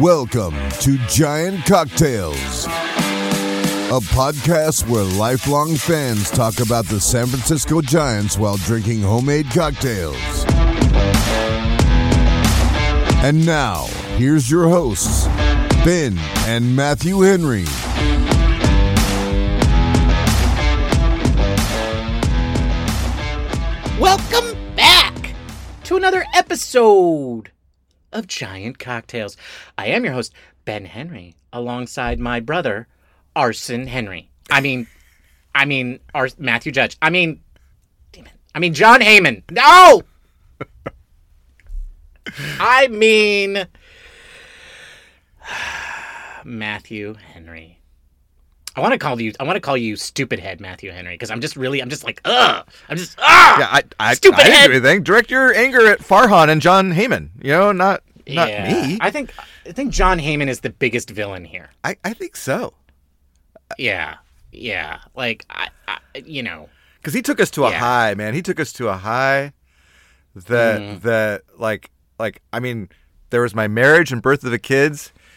Welcome to Giant Cocktails, a podcast where lifelong fans talk about the San Francisco Giants while drinking homemade cocktails. And now, here's your hosts, Ben and Matthew Henry. Welcome back to another episode of Giant Cocktails. I am your host, Ben Henry, alongside my brother, Arson Henry. I mean, I mean, Ar- Matthew Judge. I mean, damn it. I mean, Jon Heyman. No! I mean, Matthew Henry. I want to call you. I want to call you stupid head Matthew Henry because I'm just really. I'm just like ugh. I'm just ugh. Yeah, I, I, Stupid I didn't head. do anything. Direct your anger at Farhan and Jon Heyman. You know, not not Yeah. me. I think I think Jon Heyman is the biggest villain here. I, I think so Yeah, yeah. Like I, I you know, because he took us to a high, man. He took us to a high that Mhm. that like like I mean, there was my marriage and birth of the kids,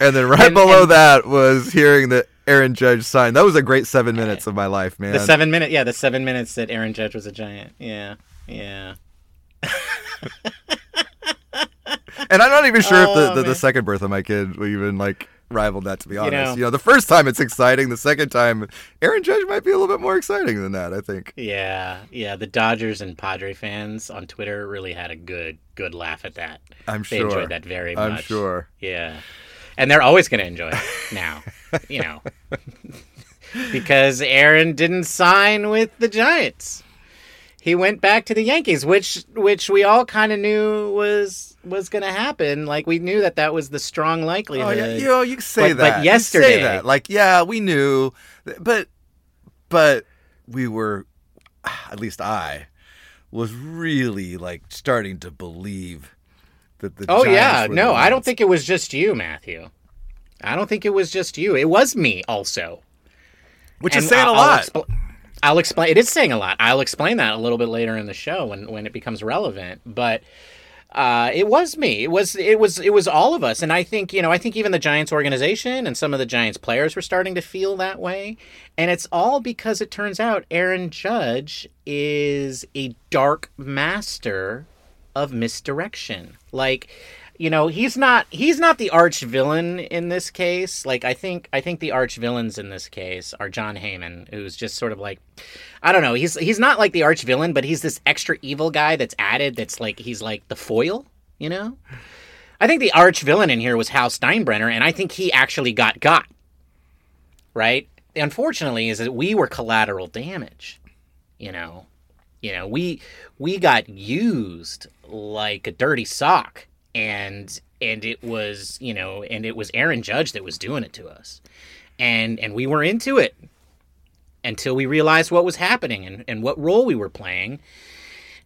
and then right And- below and- that was hearing the Aaron Judge sign. That was a great seven minutes of my life, man. the seven minute. Yeah, the seven minutes that Aaron Judge was a giant. Yeah, yeah. And I'm not even sure if the, Oh, the, the second birth of my kid will even like rival that. To be honest, know- you know, the first time it's exciting. The second time, Aaron Judge might be a little bit more exciting than that. I think. Yeah, yeah. The Dodgers and Padre fans on Twitter really had a good, good laugh at that. I'm They sure. enjoyed that very much. I'm sure. Yeah. And they're always going to enjoy it now, you know, because Aaron didn't sign with the Giants. He went back to the Yankees, which which we all kind of knew was was going to happen. Like we knew that that was the strong likelihood. Oh yeah, you know, you say But- but that. yesterday- you say that. like, yeah, we knew, but but we were, at least I, was really like starting to believe that the. oh Giants yeah, no, I don't think it was just you, Matthew. I don't think it was just you. It was me also. Which is saying I'll- a I'll lot. expl- I'll explain. It is saying a lot. I'll explain that a little bit later in the show when when it becomes relevant. But uh, it was me. It was it was it was all of us. And I think you know I think even the Giants organization and some of the Giants players were starting to feel that way. And it's all because it turns out Aaron Judge is a dark master of misdirection. Like you know he's not he's not the arch villain in this case. Like i think i think the arch villains in this case are jon heyman who's just sort of like i don't know he's he's not like the arch villain but he's this extra evil guy that's added that's like he's like the foil you know? I think the arch villain in here was hal steinbrenner and i think he actually got got right? Unfortunately is that we were collateral damage you know? You know we we got used like a dirty sock and and it was you know and it was aaron judge that was doing it to us. And and we were into it until we realized what was happening and, and what role we were playing.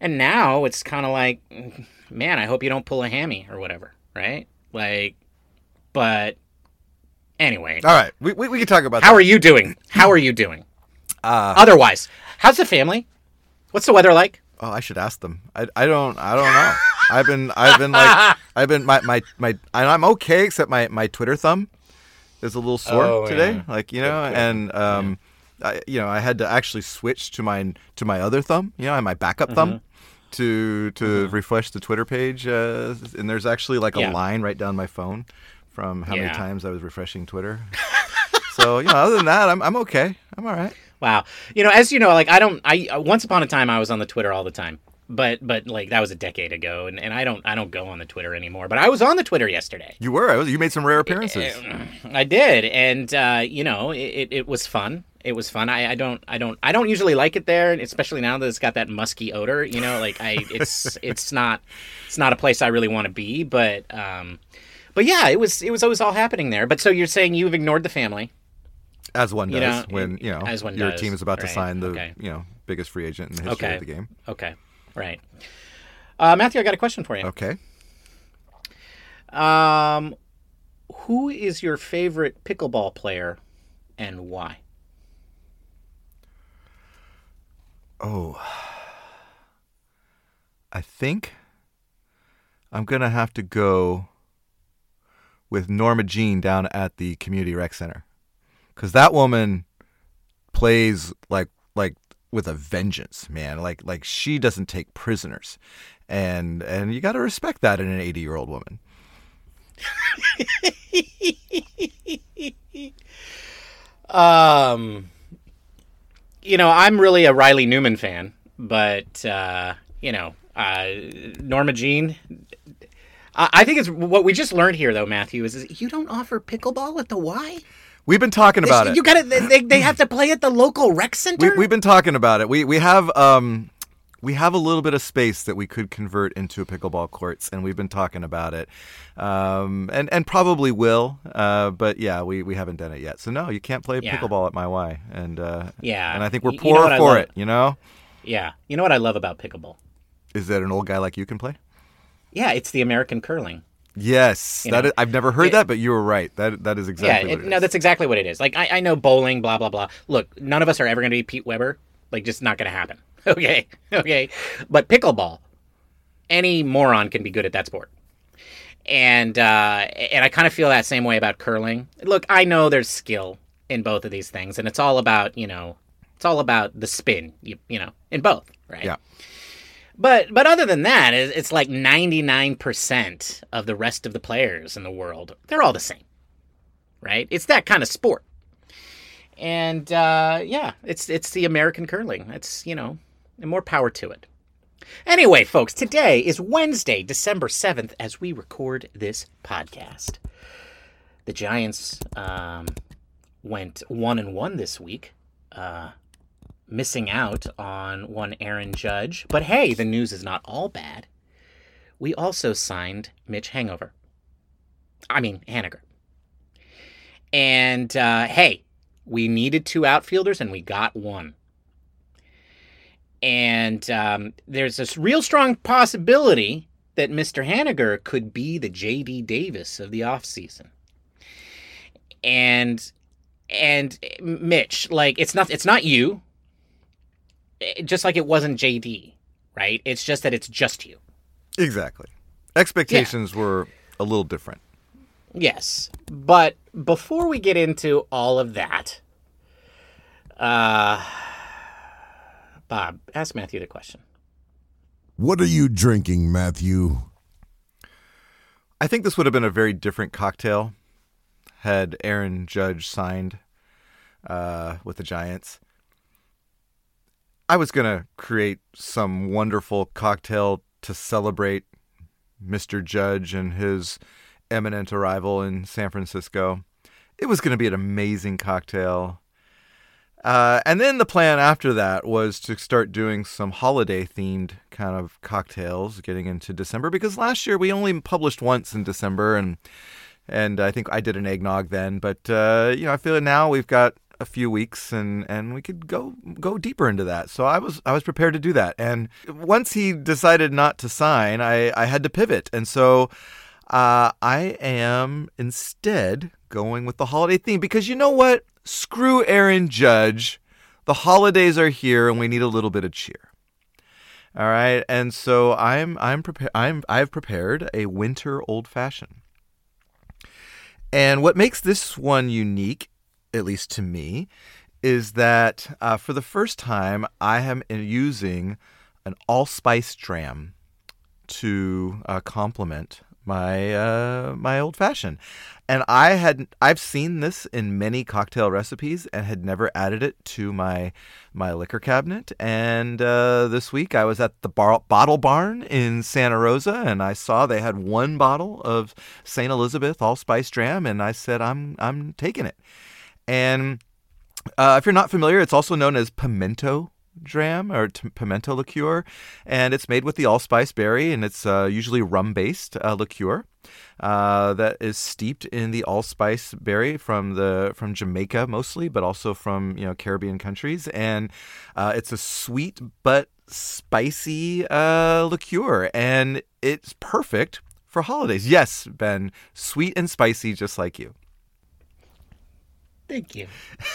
And now it's kind of like man i hope you don't pull a hammy or whatever right? Like but anyway. All right, we, we, we can talk about how that. are you doing? How are you doing? Uh, otherwise how's the family? What's the weather like? Oh, I should ask them. I, I don't I don't know. I've been I've been like I've been my my my and I'm okay except my my Twitter thumb is a little sore Oh, today. yeah. Like you know, and um, I, you know I had to actually switch to my to my other thumb. You know, I my backup thumb. Mm-hmm. To to refresh the Twitter page, uh, and there's actually like a Yeah. line right down my phone from how Yeah. many times I was refreshing Twitter. so you know, other than that, I'm I'm okay. I'm all right. Wow. You know, as you know, like I don't I once upon a time I was on the Twitter all the time. But but like that was a decade ago and, and I don't I don't go on the Twitter anymore. But I was on the Twitter yesterday. You were. You made some rare appearances. I did. And uh, you know, it, it, was fun. It was fun. I, I don't I don't I don't usually like it there, especially now that it's got that musky odor, you know, like I it's it's not it's not a place I really want to be, but um but yeah, it was it was always all happening there. But so you're saying you've ignored the family. As one You does know, when you know as one your does, team is about to sign the okay. you know biggest free agent in the history Okay. of the game. Okay. Right. Uh, Matthew, I got a question for you. Okay. Um, who is your favorite pickleball player, and why? Oh, I think I'm gonna have to go with Norma Jean down at the community rec center, because that woman plays like like with a vengeance, man. Like like she doesn't take prisoners, and and you got to respect that in an eighty year old woman. um, you know, I'm really a Riley Newman fan, but uh, you know, uh, Norma Jean. I think it's what we just learned here, though, Matthew, is, is you don't offer pickleball at the Y. We've been talking about it. You got to they, they have to play at the local rec center. We, we've been talking about it. We we have um we have a little bit of space that we could convert into pickleball courts, and we've been talking about it, um, and and probably will. Uh, but yeah, we, we haven't done it yet. So no, you can't play Yeah. pickleball at my Y, and uh, Yeah. and I think we're Y- you know poor for it. You know, yeah, you know what I love about pickleball? is that an old guy like you can play? Yeah, it's the American curling. Yes, that I've never heard it- that, but you were right. That that is exactly yeah, what it- it no, that's exactly what it is. Like I, I know bowling, blah blah blah. Look, none of us are ever going to be Pete Weber. Like, just not going to happen. Okay, okay. But pickleball, any moron can be good at that sport. And uh, and I kind of feel that same way about curling. Look, I know there's skill in both of these things, and it's all about you know, it's all about the spin. You you know, in both, right? Yeah. But but other than that, it's like 99% of the rest of the players in the world. They're all the same. Right? It's that kind of sport. And uh, yeah, it's it's the American curling. It's, you know, more power to it. Anyway, folks, today is Wednesday, December 7th as we record this podcast. The Giants um, went 1 and 1 this week. Uh, missing out on one Aaron Judge. But hey, the news is not all bad. We also signed Mitch Hangover. I mean, Haniger. And uh, hey, we needed two outfielders and we got one. And um, there's this real strong possibility that Mr. Haniger could be the J.D. Davis of the offseason. And and Mitch, like it's not it's not you just like it wasn't JD, right? It's just that it's just you. exactly. Expectations were a little different. Yes. But before we get into all of that, uh Bob, ask Matthew the question. What are you drinking, Matthew? I think this would have been a very different cocktail had Aaron Judge signed uh, with the Giants. I was going to create some wonderful cocktail to celebrate Mr. Judge and his eminent arrival in San Francisco. It was going to be an amazing cocktail. Uh, and then the plan after that was to start doing some holiday themed kind of cocktails getting into December because last year we only published once in December and and I think I did an eggnog then. But uh, you know, I feel now we've got a few weeks and and we could go go deeper into that. So I was I was prepared to do that. And once he decided not to sign, I I had to pivot. And so uh, I am instead going with the holiday theme because you know what? Screw Aaron Judge. The holidays are here and we need a little bit of cheer. All right. And so I'm I'm prepared I'm I've prepared a winter old fashioned. And what makes this one unique, at least to me, is that uh, for the first time I am using an allspice dram to uh, complement my uh, my old fashioned. And I had I've seen this in many cocktail recipes and had never added it to my my liquor cabinet. And uh, this week I was at the bar- Bottle Barn in Santa Rosa and I saw they had one bottle of Saint Elizabeth allspice dram, and I said I'm I'm taking it. And uh, if you're not familiar, it's also known as pimento dram or t- pimento liqueur, and it's made with the allspice berry, and it's uh, usually rum-based uh, liqueur uh, that is steeped in the allspice berry from the from Jamaica mostly, but also from you know Caribbean countries, and uh, it's a sweet but spicy uh, liqueur, and it's perfect for holidays. Yes, Ben, sweet and spicy, just like you. Thank you.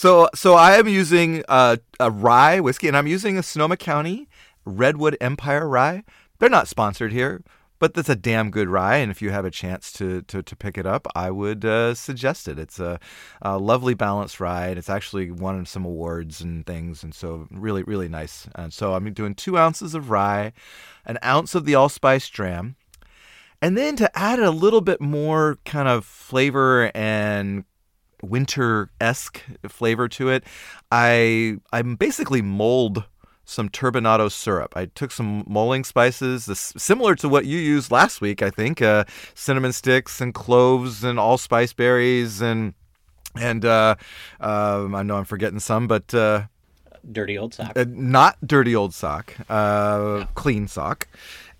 So, so I am using uh, a rye whiskey, and I'm using a Sonoma County Redwood Empire rye. They're not sponsored here, but that's a damn good rye. And if you have a chance to to, to pick it up, I would uh, suggest it. It's a, a, lovely balanced rye. And it's actually won some awards and things, and so really really nice. And so I'm doing two ounces of rye, an ounce of the allspice dram. And then to add a little bit more kind of flavor and winter esque flavor to it, I I basically mold some turbinado syrup. I took some mulling spices, this, similar to what you used last week, I think, uh, cinnamon sticks and cloves and allspice berries and and uh, uh, I know I'm forgetting some, but uh, dirty old sock, uh, not dirty old sock, uh, clean sock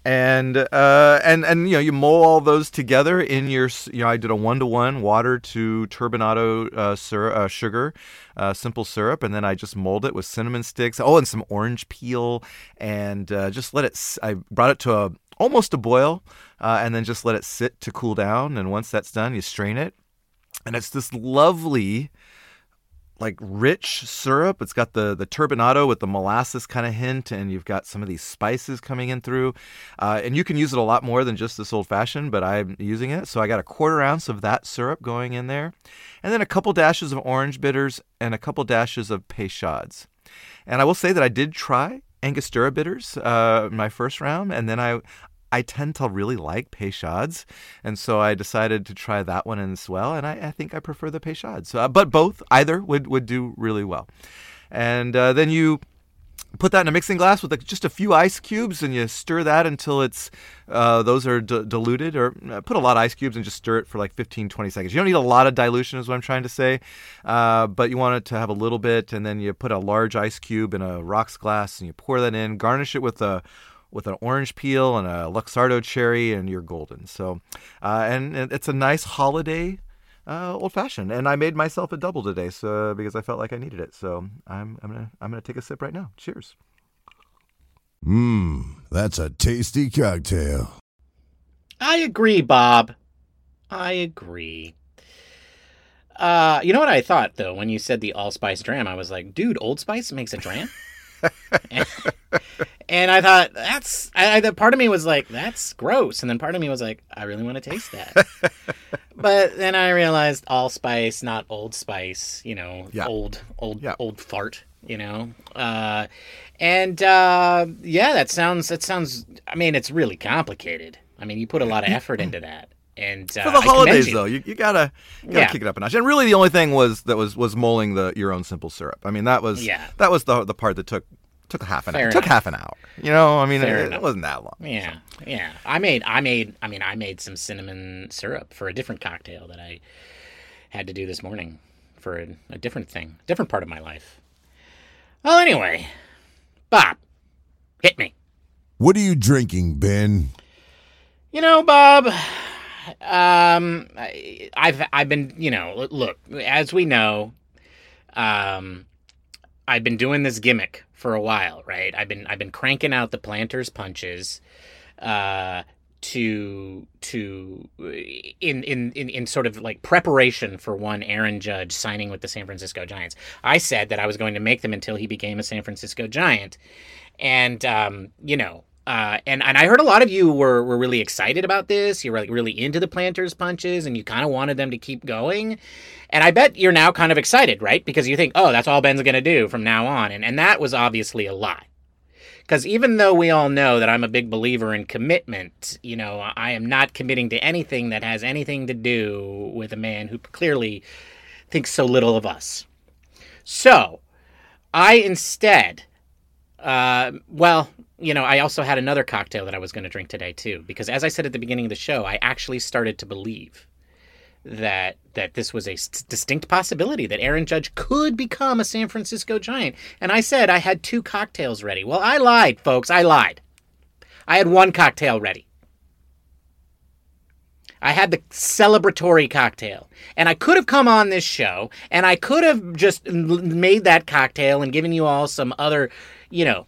and uh, and and you know you mull all those together in your you know I did a one to one water to turbinado uh, uh, sugar, uh, simple syrup, and then I just mold it with cinnamon sticks. Oh, and some orange peel, and uh, just let it. I brought it to a almost a boil, uh, and then just let it sit to cool down. And once that's done, you strain it, and it's this lovely like rich syrup. It's got the the turbinado with the molasses kind of hint, and you've got some of these spices coming in through. Uh, and you can use it a lot more than just this old fashioned, but I'm using it. So I got a quarter ounce of that syrup going in there, and then a couple dashes of orange bitters and a couple dashes of peychaud's. And I will say that I did try Angostura bitters uh, my first round, and then I I tend to really like Peychaud's, and so I decided to try that one as well. And I, I think I prefer the Peychaud's, uh, but both either would would do really well. And uh, then you put that in a mixing glass with just a few ice cubes and you stir that until it's uh, those are d- diluted or uh, put a lot of ice cubes and just stir it for like 15 20 seconds you don't need a lot of dilution is what i'm trying to say uh, but you want it to have a little bit and then you put a large ice cube in a rocks glass and you pour that in garnish it with a with an orange peel and a Luxardo cherry, and you're golden. So, uh, and, and, it's a nice holiday uh, old fashioned. And I made myself a double today, so because I felt like I needed it. So I'm I'm gonna I'm gonna take a sip right now. Cheers. Mmm, that's a tasty cocktail. I agree, Bob. I agree. Uh, you know what I thought though when you said the allspice dram? I was like, dude, Old Spice makes a dram. and I thought that's I, I, part of me was like that's gross, and then part of me was like I really want to taste that. but then I realized allspice, not Old Spice. You know, yeah. old old yeah. old fart. You know, uh, and uh, yeah, that sounds that sounds. I mean, it's really complicated. I mean, you put a lot of effort into that. And uh, for the holidays, you. though, you, you gotta, you gotta yeah. kick it up a notch. And really, the only thing was that was was mulling the your own simple syrup. I mean, that was yeah. that was the the part that took took half an Fair hour. Took half an hour. You know, I mean, it, it, wasn't that long. Yeah, yeah. I made, I made, I mean, I made some cinnamon syrup for a different cocktail that I had to do this morning for a, a different thing, different part of my life. Well, anyway, Bob, hit me. What are you drinking, Ben? You know, Bob, um, I've I've been, you know, look, as we know, um, I've been doing this gimmick for a while, right? I've been I've been cranking out the planters punches uh, to to in, in in in sort of like preparation for one Aaron Judge signing with the San Francisco Giants. I said that I was going to make them until he became a San Francisco Giant, and um, you know uh, and and I heard a lot of you were were really excited about this. You were like really into the planters punches, and you kind of wanted them to keep going. And I bet you're now kind of excited, right? Because you think, oh, that's all Ben's going to do from now on, and and that was obviously a lie. Because even though we all know that I'm a big believer in commitment, you know, I am not committing to anything that has anything to do with a man who clearly thinks so little of us. So, I instead, uh, well, you know, I also had another cocktail that I was going to drink today too, because as I said at the beginning of the show, I actually started to believe that that this was a distinct possibility that Aaron Judge could become a San Francisco Giant. And I said I had two cocktails ready. Well, I lied, folks. I lied. I had one cocktail ready. I had the celebratory cocktail. And I could have come on this show and I could have just made that cocktail and given you all some other, you know,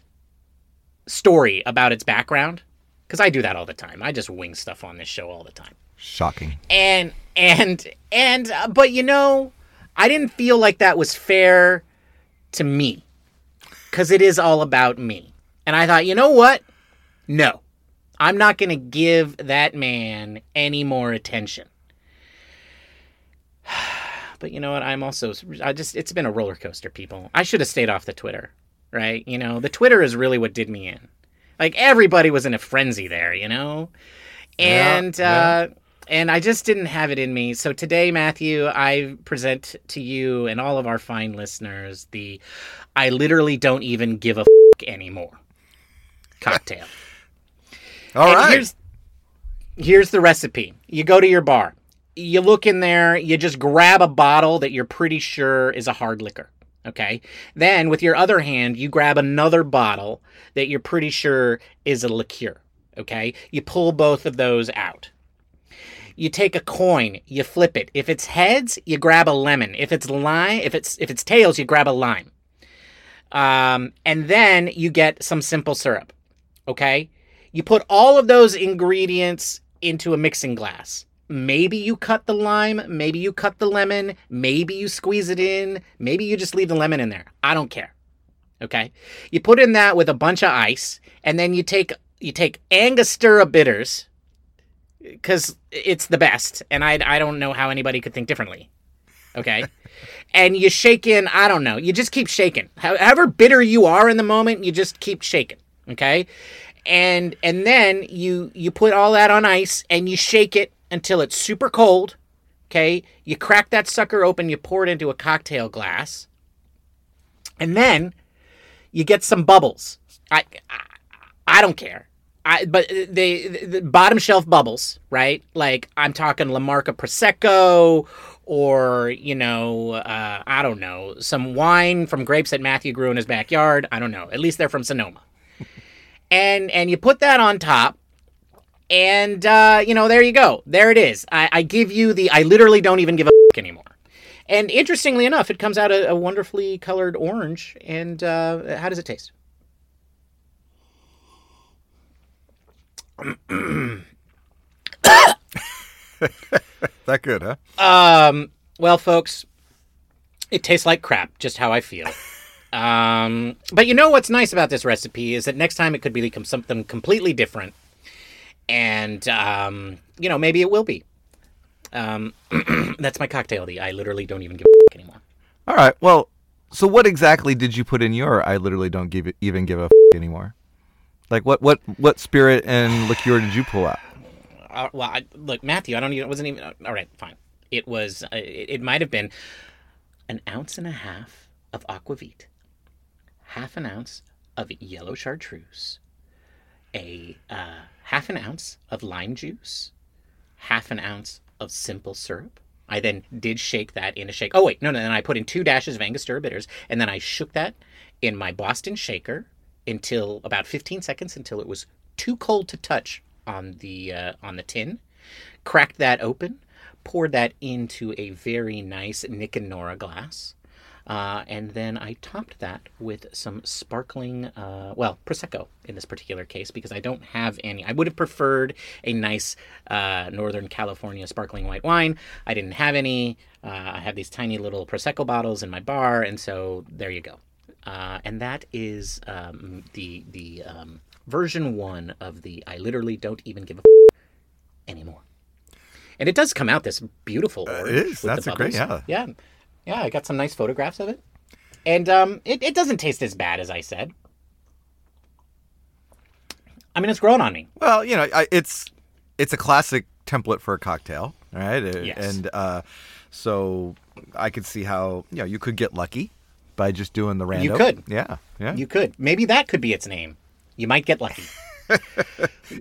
story about its background because I do that all the time. I just wing stuff on this show all the time. Shocking. And and and uh, but you know, I didn't feel like that was fair to me cuz it is all about me. And I thought, "You know what? No. I'm not going to give that man any more attention. But you know what? I'm also I just it's been a roller coaster, people. I should have stayed off the Twitter, right? You know, the Twitter is really what did me in. Like everybody was in a frenzy there, you know? And Yeah, uh and I just didn't have it in me. So today, Matthew, I present to you and all of our fine listeners the I literally don't even give a f- anymore cocktail. All And right. Here's here's the recipe. You go to your bar. You look in there, you just grab a bottle that you're pretty sure is a hard liquor. Okay. Then with your other hand, you grab another bottle that you're pretty sure is a liqueur. Okay. You pull both of those out. You take a coin, you flip it. If it's heads, you grab a lemon. If it's lime, if it's if it's tails, you grab a lime. Um, and then you get some simple syrup. Okay. You put all of those ingredients into a mixing glass. Maybe you cut the lime, maybe you cut the lemon, maybe you squeeze it in, maybe you just leave the lemon in there. I don't care. Okay? You put in that with a bunch of ice and then you take you take Angostura bitters cuz it's the best and I I don't know how anybody could think differently. Okay? and you shake in, I don't know. You just keep shaking. However bitter you are in the moment, you just keep shaking. Okay? and and then you you put all that on ice and you shake it until it's super cold okay you crack that sucker open you pour it into a cocktail glass and then you get some bubbles i i, I don't care I, but they the bottom shelf bubbles, right? Like I'm talking La Marca Prosecco, or you know, uh, I don't know, some wine from grapes that Matthew grew in his backyard. I don't know. At least they're from Sonoma and and you put that on top and uh, you know there you go there it is I, I give you the i literally don't even give a f- anymore and interestingly enough it comes out a, a wonderfully colored orange and uh, how does it taste that good, huh? Um, well, folks, it tastes like crap, just how I feel. um, but you know what's nice about this recipe is that next time it could become something completely different. And, um, you know, maybe it will be. Um, that's my cocktail. The I literally don't even give a f- anymore. All right. Well, so what exactly did you put in your? I literally don't give it, even give a f- anymore. Like what what what spirit and liqueur did you pull out? Uh, well, I, look, Matthew, I don't even. It wasn't even. All right, fine. It was. Uh, it, it might have been an ounce and a half of aquavit, half an ounce of yellow chartreuse, a uh, half an ounce of lime juice, half an ounce of simple syrup. I then did shake that in a shake. Oh wait, no, no. Then I put in two dashes of Angostura bitters, and then I shook that in my Boston shaker until about 15 seconds until it was too cold to touch on the uh, on the tin. Cracked that open, poured that into a very nice Nick and Nora glass. Uh, and then I topped that with some sparkling, uh, well, Prosecco in this particular case, because I don't have any. I would have preferred a nice uh, Northern California sparkling white wine. I didn't have any. Uh, I have these tiny little Prosecco bottles in my bar, and so there you go. Uh, and that is um, the the um, version one of the I literally don't even give a f- anymore. And it does come out this beautiful it is. That's a great- yeah. Yeah. Yeah, I got some nice photographs of it. And um, it, it doesn't taste as bad as I said. I mean, it's grown on me. Well, you know, I, it's it's a classic template for a cocktail, right? Uh, Yes. And uh, so I could see how you know you could get lucky by just doing the random. You could. Yeah. Yeah. You could. Maybe that could be its name. You might get lucky.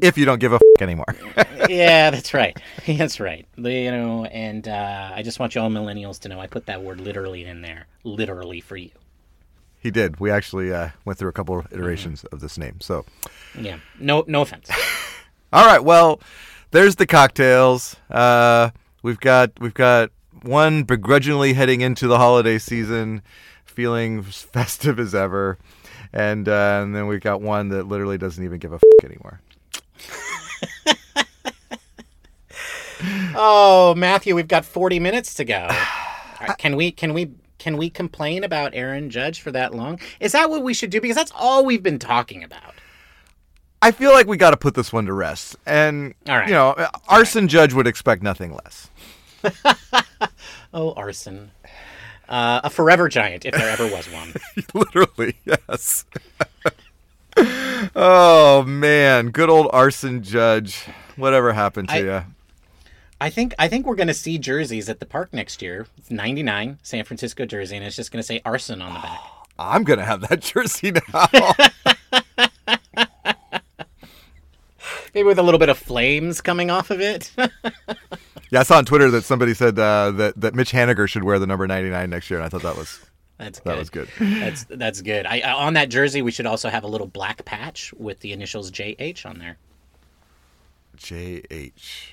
if you don't give a f- anymore. yeah, that's right. That's right. You know, and uh, I just want you all millennials to know I put that word literally in there, literally for you. he did. We actually uh, went through a couple of iterations of this name. So, Yeah. No, no offense. all right. Well, there's the cocktails. Uh, we've got we've got one begrudgingly heading into the holiday season, feeling festive as ever, and uh, and then we've got one that literally doesn't even give a f- anymore. Oh, Matthew, we've got 40 minutes to go. Can we can we can we complain about Aaron Judge for that long? Is that what we should do because that's all we've been talking about. I feel like we got to put this one to rest, and right. you know, arson judge would expect nothing less. Oh, arson. Uh, a forever giant, if there ever was one. Literally, yes. oh man, good old arson judge. Whatever happened to I- you? I think I think we're going to see jerseys at the park next year. It's 99 San Francisco jersey, and it's just going to say arson on the back. I'm gonna have that jersey now. Maybe with a little bit of flames coming off of it. Yeah, I saw on Twitter that somebody said uh, that that Mitch Haniger should wear the number 99 next year, and I thought that was That's good. that was good. That's that's good. I, I on that jersey we should also have a little black patch with the initials JH on there. JH.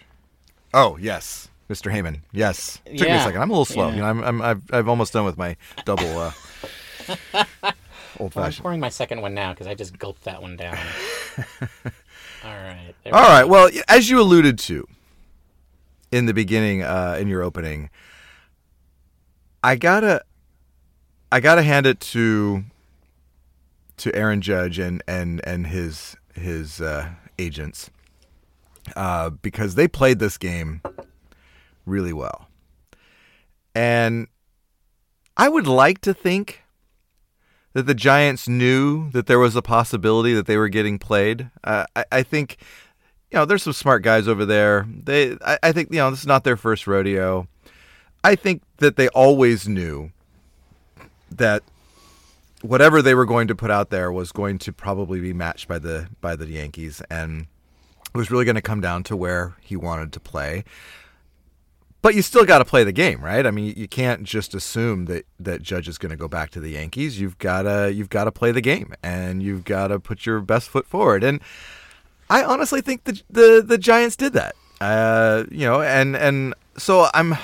Oh yes, Mr. Heyman. Yes. Took me a second. I'm a little slow. Yeah. You know, I'm, I'm I've I've almost done with my double uh, old Well, I'm fashioned. pouring my second one now because I just gulped that one down. All right. All right. Well, as you alluded to in the beginning, uh, in your opening, I gotta, I gotta hand it to to Aaron Judge and and and his his uh, agents uh, because they played this game really well, and I would like to think that the Giants knew that there was a possibility that they were getting played. Uh, I, I think, you know, there's some smart guys over there. They, I, I think, you know, this is not their first rodeo. I think that they always knew that whatever they were going to put out there was going to probably be matched by the by the Yankees, and it was really going to come down to where he wanted to play. But you still got to play the game, right? I mean, you- can't just assume that that Judge is going to go back to the Yankees. You've got to you've got to play the game, and you've got to put your best foot forward. And I honestly think the the, the Giants did that. Uh, you know, and and so I'm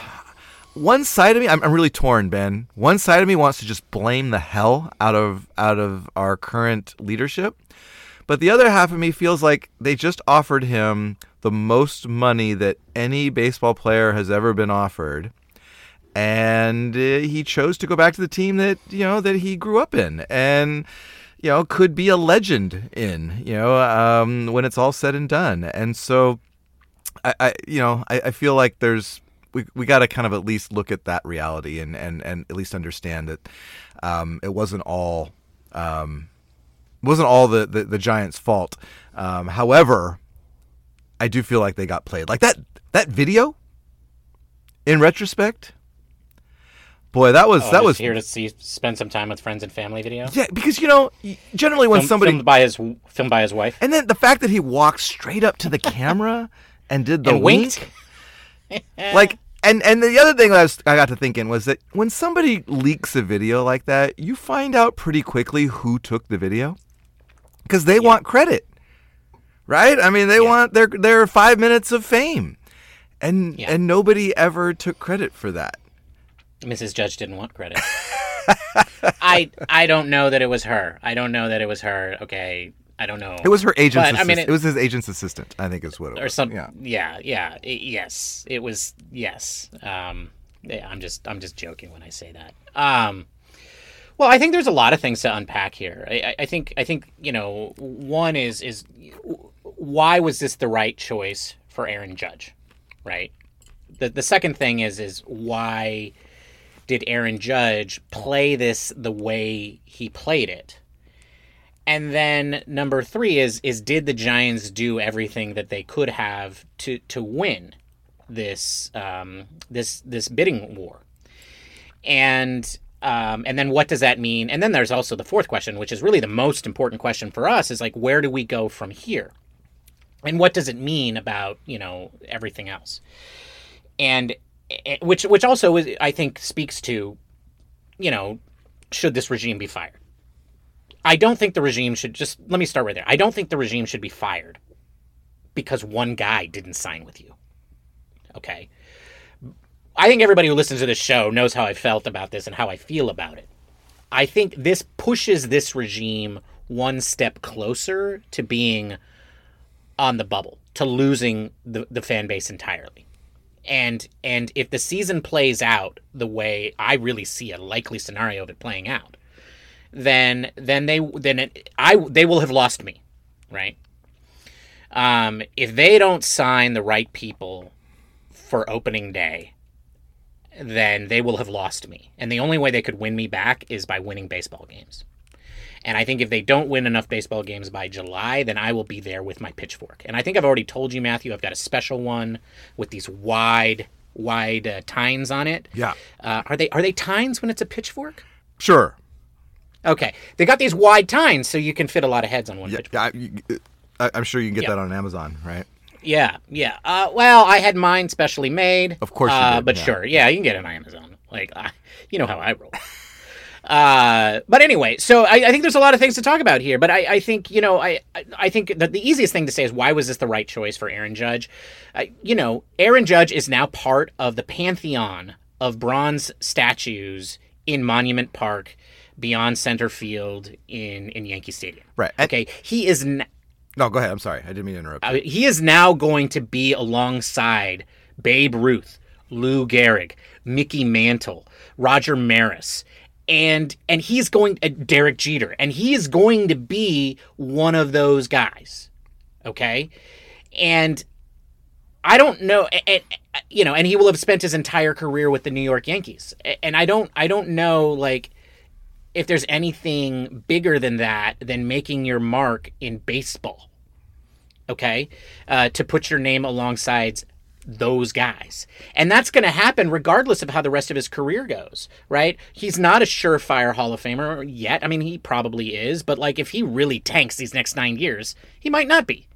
one side of me I'm, I'm really torn ben. One side of me wants to just blame the hell out of out of our current leadership. But the other half of me feels like they just offered him the most money that any baseball player has ever been offered. And uh, he chose to go back to the team that you know that he grew up in. And you know could be a legend in you know um, when it's all said and done and so I, I you know I, I feel like there's we, we got to kind of at least look at that reality and, and, and at least understand that um, it wasn't all um, wasn't all the, the, the Giants' fault. Um, however, I do feel like they got played. Like that that video. In retrospect, boy, that was Oh, that was here to see spend some time with friends and family video. yeah. Because you know, generally when Film- somebody filmed by his filmed by his wife and then the fact that he walked straight up to the camera and did the and wink, winked. like and and the other thing that I, was, I got to thinking was that when somebody leaks a video like that you find out pretty quickly who took the video because they want credit right i mean they want their their five minutes of fame and Yeah. and nobody ever took credit for that Mrs. Judge didn't want credit. I I don't know that it was her. I don't know that it was her. Okay, I don't know. it was her agent's But, I mean, it- it, was his agent's assistant i think is what it or was some. yeah Yeah, yeah, i- yes. It was yes. Um, yeah, I'm just I'm just joking when I say that. Um, well, I think there's a lot of things to unpack here. I, I- I think I think you know one is is why was this the right choice for Aaron Judge, right? The the second thing is is why did Aaron Judge play this the way he played it? And then number three is is did the Giants do everything that they could have to to win this um, this this bidding war? And um, and then what does that mean? And then there's also the fourth question, which is really the most important question for us, is like where do we go from here? And what does it mean about you know everything else? And Eh, eh, which which also is, I think speaks to you know should this regime be fired? I don't think the regime should just let me start right there. I don't think the regime should be fired because one guy didn't sign with you. Okay. I think everybody who listens to this show knows how I felt about this and how I feel about it. I think this pushes this regime one step closer to being on the bubble, to losing the, the fan base entirely. And and if the season plays out the way I really see a likely scenario of it playing out, then then they then it, I they will have lost me, right? Um, if they don't sign the right people for opening day, then they will have lost me. And the only way they could win me back is by winning baseball games. And I think if they don't win enough baseball games by July, then I will be there with my pitchfork. And I think I've already told you, Matthew, I've got a special one with these wide, wide uh, tines on it. Yeah. Uh, are they are they tines when it's a pitchfork? Sure. Okay, they got these wide tines so you can fit a lot of heads on one Yeah, pitchfork. I, I, I'm sure you can get Yeah. that on Amazon, right? Yeah, yeah. Uh, well, I had mine specially made. Of course you uh, did, but yeah. sure, yeah, you can get it on Amazon. Like, uh, you know how I roll. Uh, but anyway, so I, I think there's a lot of things to talk about here. But I, I think you know, I, I- I think that the easiest thing to say is why was this the right choice for Aaron Judge? Uh, you know, Aaron Judge is now part of the pantheon of bronze statues in Monument Park, beyond center field in in Yankee Stadium. Right. Okay, he is. N- No, go ahead. I'm sorry. I didn't mean to interrupt. you. uh, he is now going to be alongside Babe Ruth, Lou Gehrig, Mickey Mantle, Roger Maris, and and he's going uh, Derek Jeter, and he is going to be one of those guys. Okay, and I don't know, and, you know, and he will have spent his entire career with the New York Yankees, and I don't, I don't know, like if there's anything bigger than that than making your mark in baseball okay, uh, to put your name alongside those guys. And that's going to happen regardless of how the rest of his career goes, right? He's not a surefire Hall of Famer yet. I mean, he probably is, but like if he really tanks these next nine years, he might not be.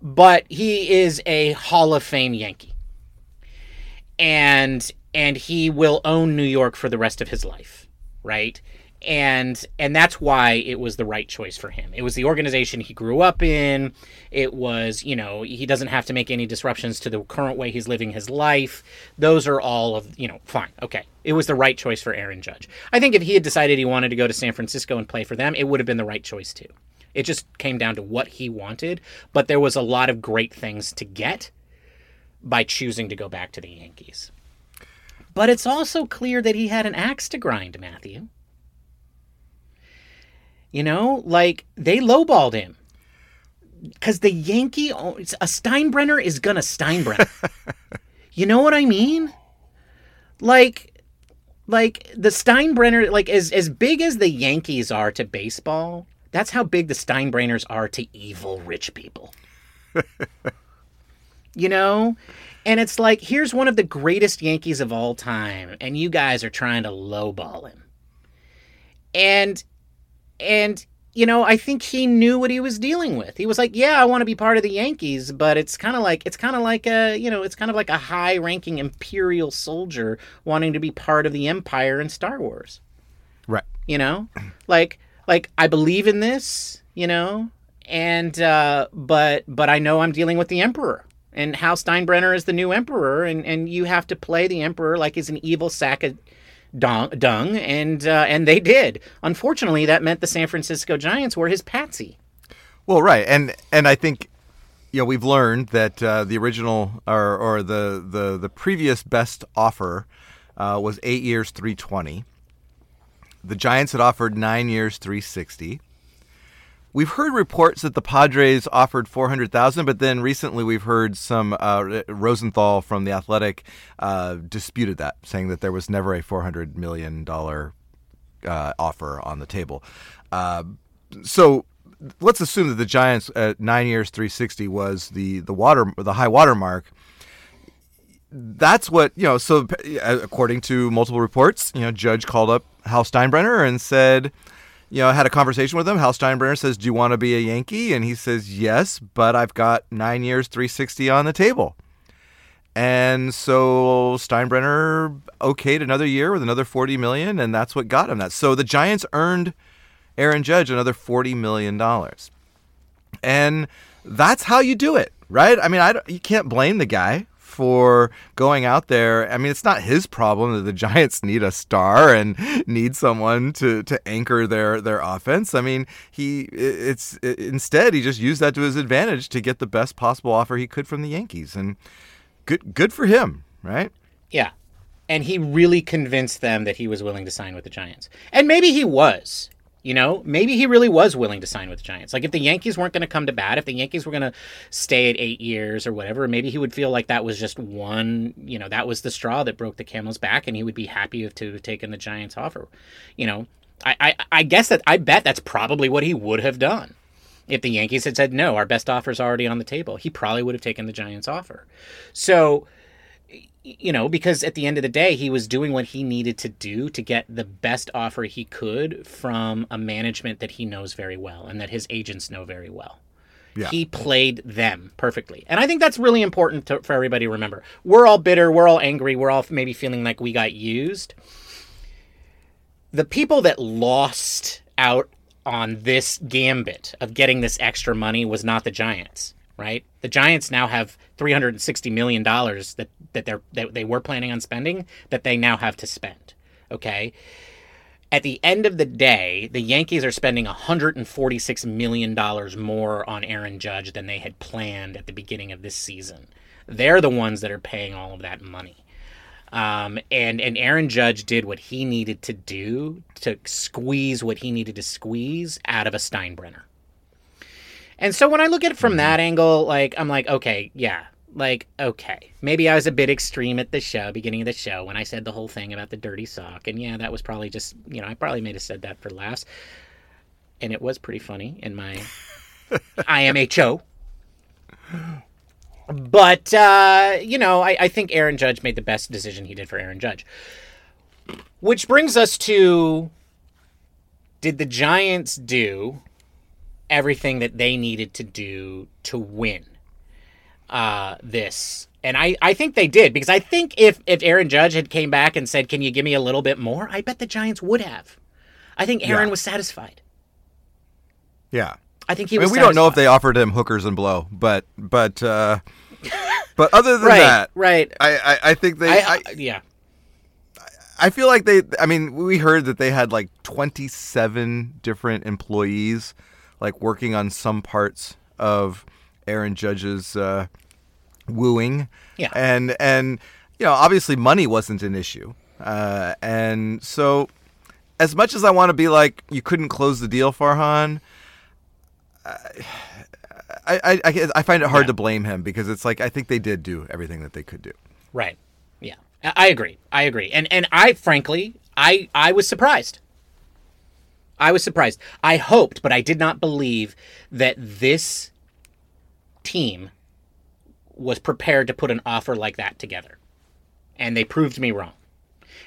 But he is a Hall of Fame Yankee. And and he will own New York for the rest of his life, right? And and that's why it was the right choice for him. It was the organization he grew up in. It was, you know, he doesn't have to make any disruptions to the current way he's living his life. Those are all of, you know, fine. Okay. It was the right choice for Aaron Judge. I think if he had decided he wanted to go to San Francisco and play for them, it would have been the right choice too. It just came down to what he wanted, but there was a lot of great things to get by choosing to go back to the Yankees. But it's also clear that he had an axe to grind, Matthew. You know, like they lowballed him because the Yankee, a Steinbrenner is gonna Steinbrenner. you know what I mean? Like, like the Steinbrenner, like as as big as the Yankees are to baseball, that's how big the Steinbrenners are to evil rich people. you know, and it's like here's one of the greatest Yankees of all time, and you guys are trying to lowball him, and and you know i think he knew what he was dealing with. He was like yeah i want to be part of the yankees but it's kind of like it's kind of like a you know it's kind of like a high ranking imperial soldier wanting to be part of the empire in star wars. Right. you know? Like like i believe in this you know? And uh but but i know i'm dealing with the emperor. And hal steinbrenner is the new emperor and and you have to play the emperor like he's an evil sack of dung, and uh, and they did unfortunately that meant the san francisco giants were his patsy Well, right, and and I think you know we've learned that uh, the original or or the the the previous best offer uh, was eight years, three twenty. The Giants had offered nine years, three sixty. We've heard reports that the Padres offered four hundred thousand, but then recently we've heard some uh, Rosenthal from the Athletic uh, disputed that, saying that there was never a four hundred million dollar uh, offer on the table. Uh, so let's assume that the Giants at nine years, three sixty was the the water the high water mark. That's what you know. So uh, according to multiple reports, you know, Judge called up Hal Steinbrenner and said, you know, I had a conversation with him. Hal Steinbrenner says, "Do you want to be a Yankee?" And he says, "Yes, but I've got nine years, three sixty on the table." And so Steinbrenner okayed another year with another 40 million and that's what got him that. So the Giants earned Aaron Judge another 40 million dollars. And that's how you do it, right? I mean, I you can't blame the guy for going out there. I mean, it's not his problem that the Giants need a star and need someone to, to anchor their their offense. I mean, he it's it, instead he just used that to his advantage to get the best possible offer he could from the Yankees and good good for him, right? Yeah. And he really convinced them that he was willing to sign with the Giants. And maybe he was. You know, maybe he really was willing to sign with the Giants. Like if the Yankees weren't going to come to bat, if the Yankees were going to stay at eight years or whatever, maybe he would feel like that was just one. You know, that was the straw that broke the camel's back, and he would be happy to have taken the Giants offer. You know, I, I, I guess that I bet that's probably what he would have done. If the Yankees had said no, our best offer is already on the table, he probably would have taken the Giants offer. So you know, because at the end of the day, he was doing what he needed to do to get the best offer he could from a management that he knows very well and that his agents know very well. Yeah. He played them perfectly. And I think that's really important to, for everybody to remember. We're all bitter, we're all angry, we're all maybe feeling like we got used. The people that lost out on this gambit of getting this extra money was not the Giants right? The Giants now have 360 million dollars that that they're that they were planning on spending that they now have to spend. Okay? At the end of the day, the Yankees are spending 146 million dollars more on Aaron Judge than they had planned at the beginning of this season. They're the ones that are paying all of that money. Um, and and Aaron Judge did what he needed to do to squeeze what he needed to squeeze out of a Steinbrenner. And so when I look at it from mm-hmm. that angle, like I'm like, okay, yeah, like okay, maybe I was a bit extreme at the show, beginning of the show, when I said the whole thing about the dirty sock, and yeah, that was probably just you know I probably may have said that for laughs, and it was pretty funny in my IMHO. But uh, you know, I, I think Aaron Judge made the best decision he did for Aaron Judge. Which brings us to did the Giants do everything that they needed to do to win uh, this. And I, I think they did because I think if, if Aaron Judge had came back and said, "Can you give me a little bit more?" I bet the Giants would have. I think Aaron yeah. was satisfied. Yeah, I think he. I mean, we don't know if they offered him hookers and blow, but but uh, but other than right, that, right? I, I, I think they. I, I, yeah. I feel like they. I mean, we heard that they had like twenty seven different employees like working on some parts of Aaron Judge's uh, wooing. Yeah. And and you know, obviously money wasn't an issue. Uh, and so as much as I want to be like you couldn't close the deal, Farhan, I I, I, I find it hard yeah. to blame him because it's like I think they did do everything that they could do. Right. Yeah. I agree. I agree. And and I frankly I I was surprised. I was surprised. I hoped, but I did not believe that this team was prepared to put an offer like that together. And they proved me wrong.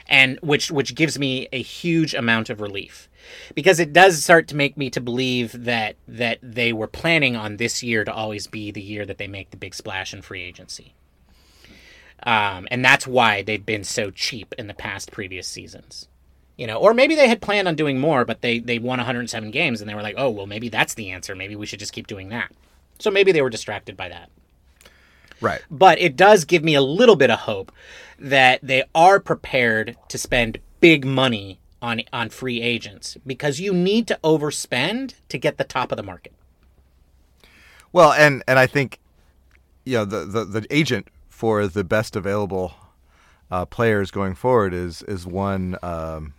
And which which gives me a huge amount of relief. Because it does start to make me to believe that that they were planning on this year to always be the year that they make the big splash in free agency. Um, and that's why they've been so cheap in the past previous seasons you know or maybe they had planned on doing more but they they won 107 games and they were like oh well maybe that's the answer. Maybe we should just keep doing that. So maybe they were distracted by that. Right. But it does give me a little bit of hope that they are prepared to spend big money on on free agents because you need to overspend to get the top of the market. Well and and i think you know the the, the agent for the best available uh, players going forward is is one um,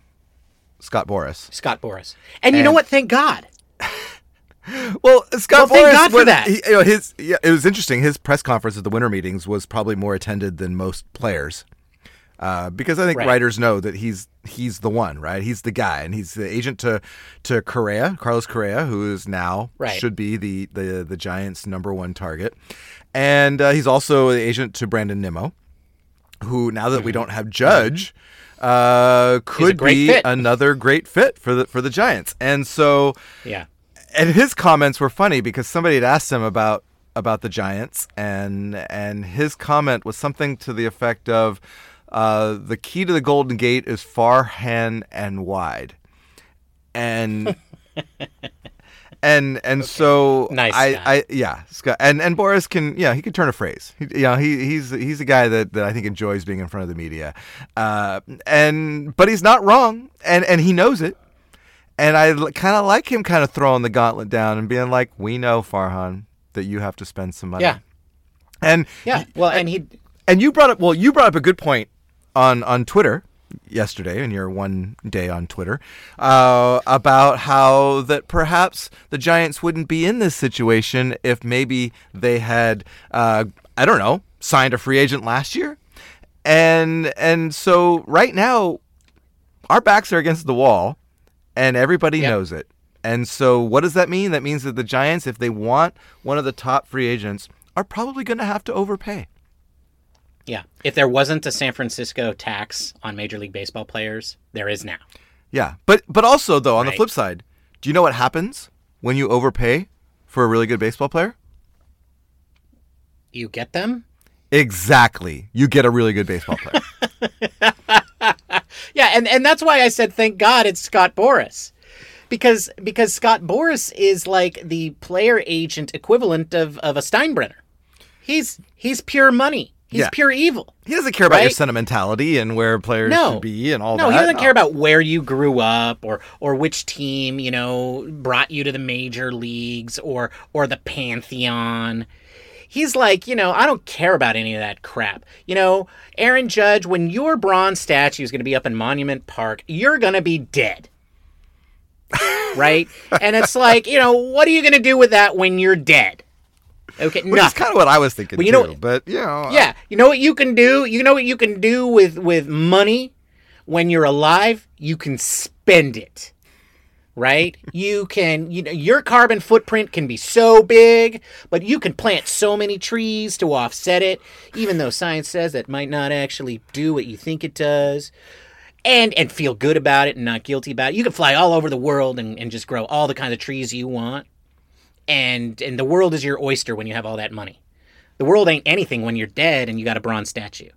Scott Boras. Scott Boras. And, and you know what? Thank God. well, Scott well, Boras. God for that. He, you know, his yeah, it was interesting. His press conference at the winter meetings was probably more attended than most players. Uh, because I think right. writers know that he's he's the one, right? He's the guy, and he's the agent to to Correa, Carlos Correa, who is now right. should be the the the Giants' number one target, and uh, he's also the agent to Brandon Nimmo, who now that we mm-hmm. don't have Judge, uh, could be fit. another great fit for the for the Giants. And so, yeah. And his comments were funny because somebody had asked him about about the Giants, and and his comment was something to the effect of, uh, "The key to the Golden Gate is far, hand, and wide," and and and okay. so nice I, I yeah Scott and and Boras can yeah he can turn a phrase. He, you know he he's he's a guy that, that I think enjoys being in front of the media. Uh, and but he's not wrong and and he knows it. And I kind of like him kind of throwing the gauntlet down and being like we know Farhan that you have to spend some money. Yeah. And yeah well and he and you brought up well you brought up a good point on on Twitter yesterday in your one day on Twitter uh, about how that perhaps the Giants wouldn't be in this situation if maybe they had uh, I don't know signed a free agent last year, and and so right now our backs are against the wall, and everybody Yep. knows it. And so what does that mean? That means that the Giants, if they want one of the top free agents, are probably going to have to overpay. Yeah. If there wasn't a San Francisco tax on Major League Baseball players, there is now. Yeah, but but also though on the flip side, do you know what happens when you overpay for a really good baseball player? You get them? Exactly, you get a really good baseball player. Yeah, and, and that's why I said thank God it's Scott Boras. Because because Scott Boras is like the player agent equivalent of, of a Steinbrenner. He's he's pure money. He's Yeah. pure evil. he doesn't care about your sentimentality and where players No. should be and all No, that. No, he doesn't care about where you grew up or or which team, you know, brought you to the major leagues or or the pantheon. He's like, you know, I don't care about any of that crap. You know, Aaron Judge, when your bronze statue is going to be up in Monument Park, you're going to be dead. right? And it's like, you know, what are you going to do with that when you're dead? Okay, Which is kind of what I was thinking Well, you too. know- but you know, Yeah, you know what you can do? You know what you can do with with money when you're alive? You can spend it. Right? You can, you know, your carbon footprint can be so big, but you can plant so many trees to offset it, even though science says that might not actually do what you think it does. And and feel good about it and not guilty about it. You can fly all over the world and, and just grow all the kind of trees you want. And and the world is your oyster when you have all that money. The world ain't anything when you're dead and you got a bronze statue.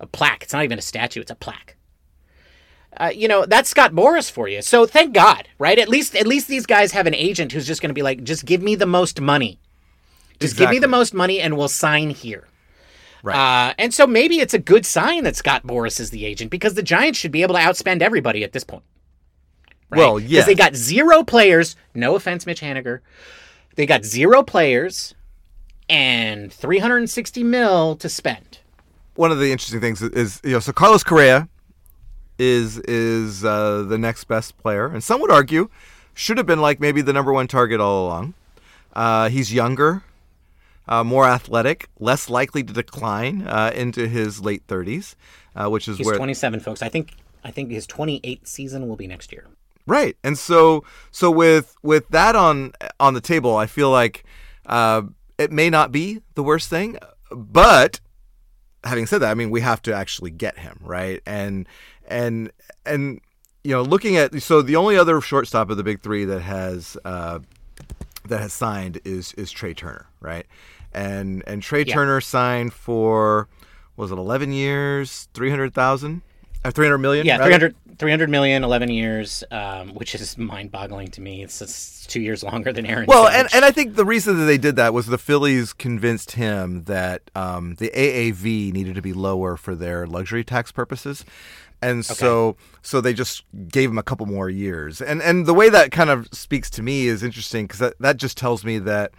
A plaque. It's not even a statue, it's a plaque. Uh, you know, that's Scott Boras for you. So thank God, right? At least at least these guys have an agent who's just going to be like, just give me the most money. Just give me the most money and we'll sign here. Right. Uh, and so maybe it's a good sign that Scott Boras is the agent because the Giants should be able to outspend everybody at this point. Right? Well, yeah, Because they got zero players. No offense, Mitch Haniger. They got zero players and 360 mil to spend. one of the interesting things is you know so Carlos Correa is is uh, the next best player, and some would argue should have been like maybe the number one target all along. Uh, he's younger, uh, more athletic, less likely to decline uh, into his late thirties, uh, which is He's where 27, folks. I think I think his 28th season will be next year. Right, and so so with with that on on the table, I feel like uh, it may not be the worst thing, but having said that, I mean we have to actually get him right, and and and you know looking at so the only other shortstop of the big three that has uh, that has signed is is Trey Turner, right, and and Trey Yeah. Turner signed for was it eleven years, three hundred thousand, uh, three hundred million, Yeah, rather? 300, 300 million, 11 years, um, which is mind boggling to me. It's, it's two years longer than Aaron. Well, and, and I think the reason that they did that was the Phillies convinced him that um, the AAV needed to be lower for their luxury tax purposes, and so so they just gave him a couple more years. And and the way that kind of speaks to me is interesting because that, that just tells me that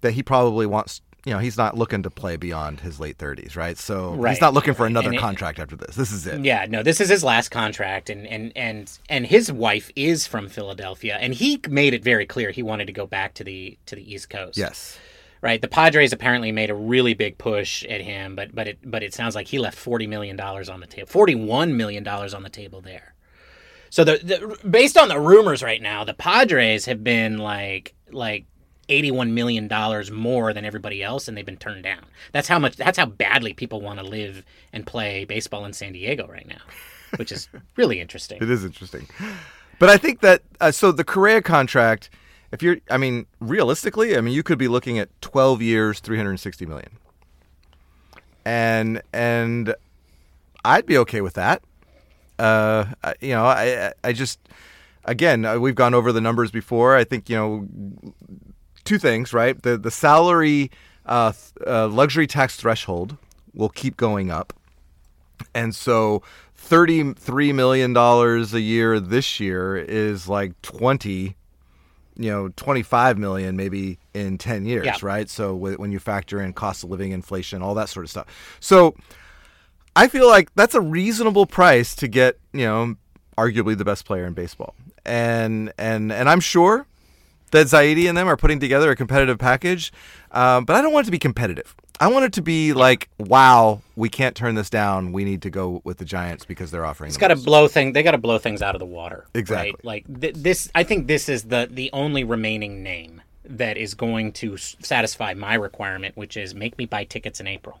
that he probably wants. You know, he's not looking to play beyond his late thirties, right? So Right, he's not looking for another And it- contract after this. This is it. Yeah, no, this is his last contract, and and and and his wife is from Philadelphia, and he made it very clear he wanted to go back to the to the East Coast. Yes. right. The Padres apparently made a really big push at him, but but it but it sounds like he left forty million dollars on the table, forty one million dollars on the table there. So the, the based on the rumors right now, the Padres have been like like eighty-one million dollars more than everybody else, and they've been turned down. That's how much. That's how badly people want to live and play baseball in San Diego right now, which is really interesting. It is interesting. But I think that uh, so the Correa contract, if you're, I mean, realistically, I mean, you could be looking at 12 years, 360 million, and and I'd be okay with that. Uh, you know, I I- I just again uh, we've gone over the numbers before. I think you know two things, right? The the salary uh, uh, luxury tax threshold will keep going up. And so $33 million a year this year is like 20, you know, 25 million maybe in 10 years, Yeah. right? So wh- when you factor in cost of living, inflation, all that sort of stuff. So I feel like that's a reasonable price to get, you know, arguably the best player in baseball. And and and I'm sure that Zaidi and them are putting together a competitive package, um, but I don't want it to be competitive. I want it to be like, wow, we can't turn this down. We need to go with the Giants because they're offering. It's got to blow thing. They got to blow things out of the water. Exactly. Right? Like th- this. I think this is the the only remaining name that is going to satisfy my requirement, which is make me buy tickets in April.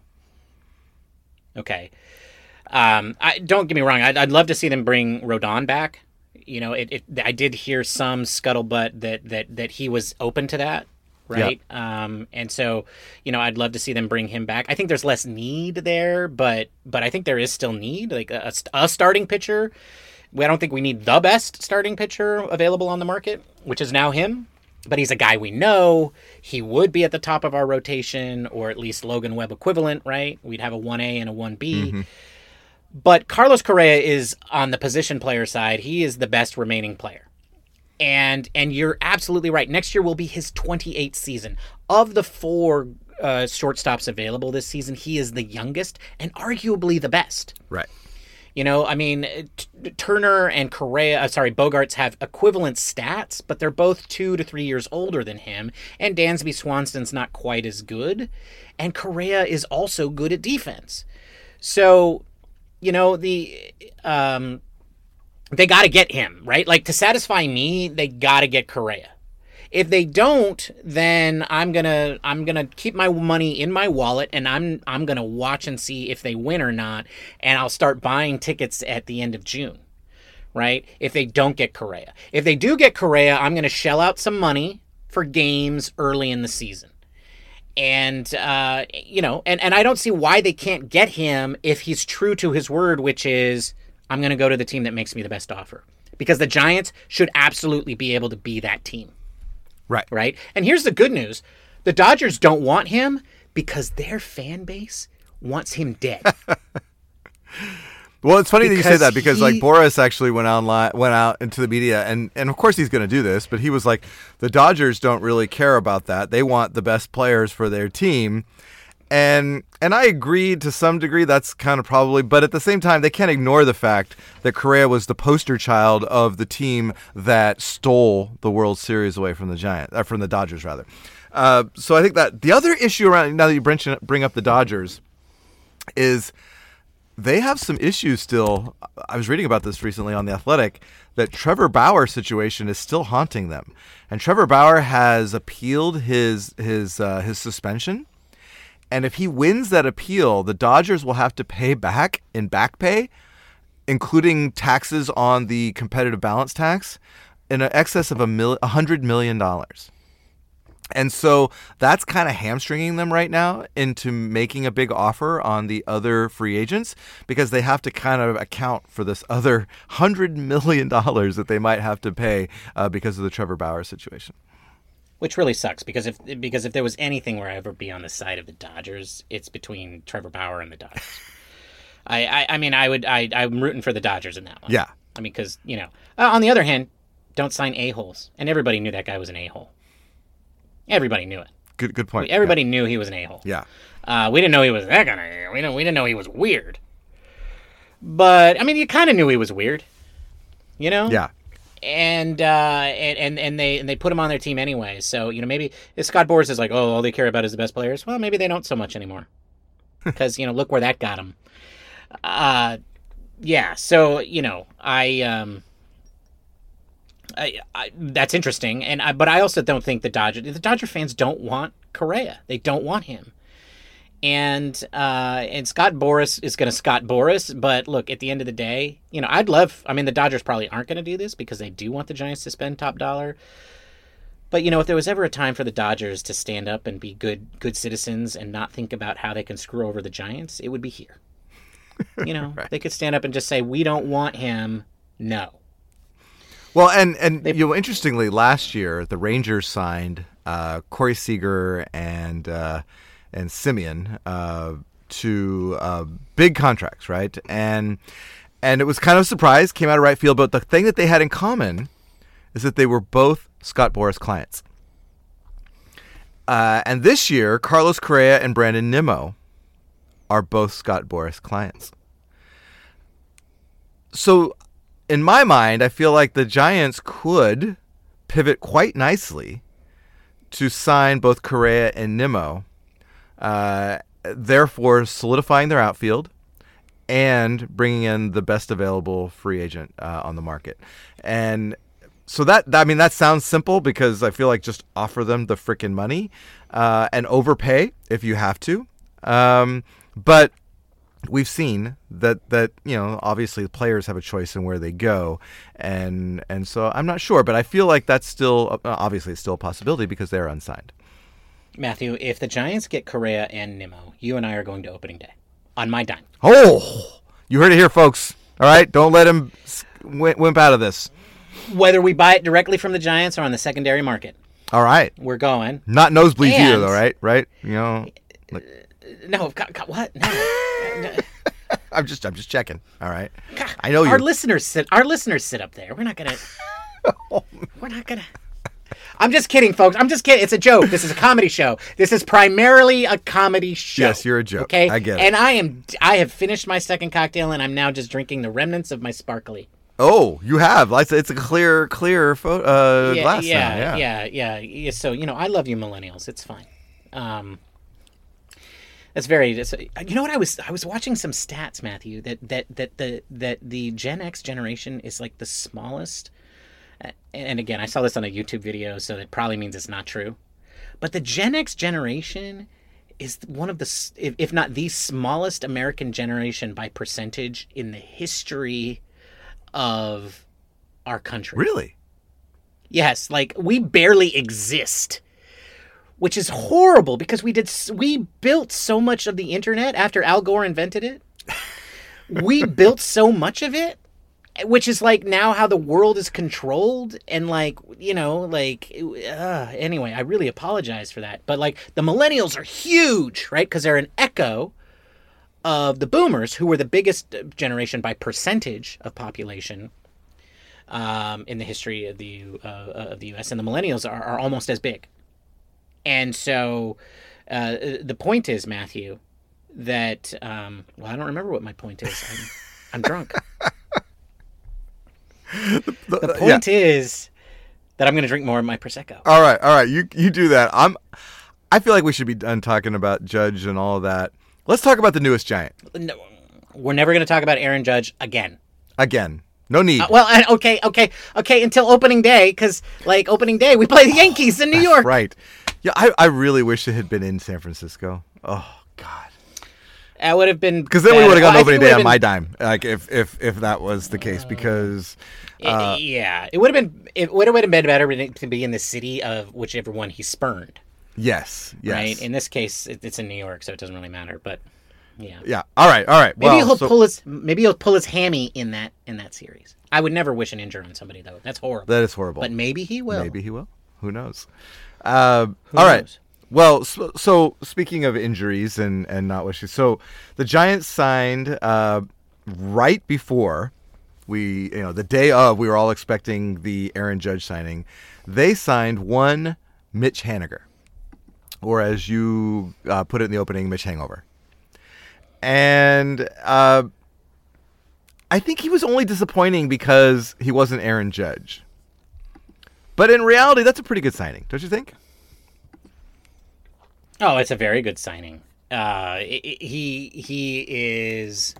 Okay. Um, I don't get me wrong. I'd, I'd love to see them bring Rodon back. You know, it, it, I did hear some scuttlebutt that that that he was open to that, right? Um, and so, you know, I'd love to see them bring him back. I think there's less need there, but but I think there is still need, like a, a starting pitcher. I don't think we need the best starting pitcher available on the market, which is now him. But he's a guy we know. He would be at the top of our rotation, or at least Logan Webb equivalent, right? We'd have a 1A and a 1B. But Carlos Correa is on the position player side. He is the best remaining player. And and you're absolutely right. Next year will be his 28th season. Of the four uh, shortstops available this season, he is the youngest and arguably the best. right. You know, I mean, T- Turner and Correa, uh, sorry, Bogaerts have equivalent stats, but they're both two to three years older than him. And Dansby Swanson's not quite as good. And Correa is also good at defense. So, you know, the um, they got to get him right. Like to satisfy me, they got to get Correa. If they don't, then I'm gonna I'm gonna keep my money in my wallet and I'm I'm gonna watch and see if they win or not, and I'll start buying tickets at the end of June. Right? If they don't get Correa. If they do get Correa, I'm gonna shell out some money for games early in the season. And uh, you know, and, and I don't see why they can't get him if he's true to his word, which is I'm gonna go to the team that makes me the best offer. Because the Giants should absolutely be able to be that team Right. right? And here's the good news the Dodgers don't want him because their fan base wants him dead. Well, it's funny that you say that because he- like Boras actually went online, went out into the media, and and of course he's going to do this, but he was like, the Dodgers don't really care about that. They want the best players for their team, and and I agreed to some degree. That's kind of probably, but at the same time, they can't ignore the fact that Correa was the poster child of the team that stole the World Series away from the Giant, uh, from the Dodgers rather. Uh, so I think that the other issue around now that you bring bring up the Dodgers is they have some issues still. I was reading about this recently on the Athletic that Trevor Bauer situation is still haunting them, and Trevor Bauer has appealed his his uh, his suspension. And if he wins that appeal, the Dodgers will have to pay back in back pay, including taxes on the competitive balance tax, in excess of a mil- a hundred million dollars. And so that's kind of hamstringing them right now into making a big offer on the other free agents because they have to kind of account for this other hundred million dollars that they might have to pay uh, because of the Trevor Bauer situation. Which really sucks because if because if there was anything where I ever be on the side of the Dodgers, it's between Trevor Bauer and the Dodgers. I, I I mean I would I I'm rooting for the Dodgers in that one. Yeah. I mean because you know uh, on the other hand, don't sign a holes, and everybody knew that guy was an a hole. Everybody knew it. Good good point. Everybody knew he was an a hole. Yeah. Uh, we didn't know he was that kind of. We didn't. We didn't know he was weird. But I mean, you kind of knew he was weird. You know. Yeah. And uh, and and and they and they put him on their team anyway. So you know maybe if Scott Boras is like, oh, all they care about is the best players. Well, maybe they don't so much anymore. Because you know, look where that got him. Uh, yeah. So you know, I um. I, I, that's interesting, and I, but I also don't think the Dodger the Dodger fans don't want Correa. They don't want him, and uh, and Scott Boras is going to Scott Boras. But look, at the end of the day, you know, I'd love. I mean, the Dodgers probably aren't going to do this because they do want the Giants to spend top dollar. But you know, if there was ever a time for the Dodgers to stand up and be good good citizens and not think about how they can screw over the Giants, it would be here. You know, Right. they could stand up and just say, "We don't want him." No. Well, and and you know, interestingly, last year the Rangers signed uh, Corey Seager and uh, and Semien uh, to uh, big contracts, right? And and it was kind of a surprise, came out of right field. But the thing that they had in common is that they were both Scott Boras clients. Uh, and this year, Carlos Correa and Brandon Nimmo are both Scott Boras clients. so in my mind, I feel like the Giants could pivot quite nicely to sign both Correa and Nimmo, uh, therefore solidifying their outfield and bringing in the best available free agent uh, on the market. And so that I mean that sounds simple because I feel like just offer them the freaking money uh, and overpay if you have to. Um, but we've seen that that you know obviously the players have a choice in where they go and and so I'm not sure but I feel like that's still uh, obviously it's still a possibility because they're unsigned. Matthew, if the Giants get Correa and Nimmo, you and I are going to opening day on my dime. Oh, you heard it here, folks. All right, don't let him wimp out of this. Whether we buy it directly from the Giants or on the secondary market. All right, we're going. Not nosebleeds and, either, though, right? Right? You know. Like... No, God, God, what? No. I'm just, I'm just checking. All right. God, I know our listeners sit. Our listeners sit up there. We're not gonna. oh. We're not gonna. I'm just kidding, folks. I'm just kidding. It's a joke. This is a comedy show. This is primarily a comedy show. Yes, you're a joke. Okay, I get it. And I am. I have finished my second cocktail, and I'm now just drinking the remnants of my sparkly. Oh, you have. Like it's a clear, clear photo, uh, yeah, glass. Yeah, now. yeah, yeah, yeah. So you know, I love you, millennials. It's fine. Um, that's very. That's, uh, you know what? I was I was watching some stats, Matthew. That that that the that the Gen X generation is like the smallest. And again, I saw this on a YouTube video, so that probably means it's not true. But the Gen X generation is one of the, if not the smallest American generation by percentage in the history of our country. Really? Yes, like we barely exist which is horrible because we did we built so much of the internet after Al Gore invented it. we built so much of it which is like now how the world is controlled and like you know like uh, anyway i really apologize for that. But like the millennials are huge right? Because they're an echo of the boomers who were the biggest generation by percentage of population um, in the history of the uh, of the us and the millennials are, are almost as big and so uh, the point is, Matthew, that um, well, I don't remember what my point is. I'm, I'm drunk. the, the, the, point yeah. is that I'm going to drink more of my prosecco. All right, all right. You you do that. I'm. I feel like we should be done talking about Judge and all of that. Let's talk about the newest giant. No, we're never going to talk about Aaron Judge again. Again. No need. Uh, well, okay, okay, okay. Until opening day, because like opening day, we play the Yankees in New York. Right. Yeah, I, I really wish it had been in San Francisco. Oh God. That would have been because then we would have gone well, opening day on been... my dime. Like if if if that was the case, because uh, yeah, it would have been it would have been better to be in the city of whichever one he spurned. Yes. Yes. Right. In this case, it's in New York, so it doesn't really matter. But yeah. Yeah. All right. All right. Maybe well, he'll so... pull his maybe he'll pull his hammy in that in that series. I would never wish an injury on somebody though. That's horrible. That is horrible. But maybe he will. Maybe he will. Who knows? Uh, all right. Knows? Well, so, so, speaking of injuries and and not wishing, so the Giants signed uh, right before we, you know, the day of, we were all expecting the Aaron Judge signing. They signed one Mitch Haniger, or as you uh, put it in the opening, Mitch Hangover. And uh, I think he was only disappointing because he wasn't Aaron Judge. But in reality, that's a pretty good signing, don't you think? Oh, it's a very good signing. Uh, he he is.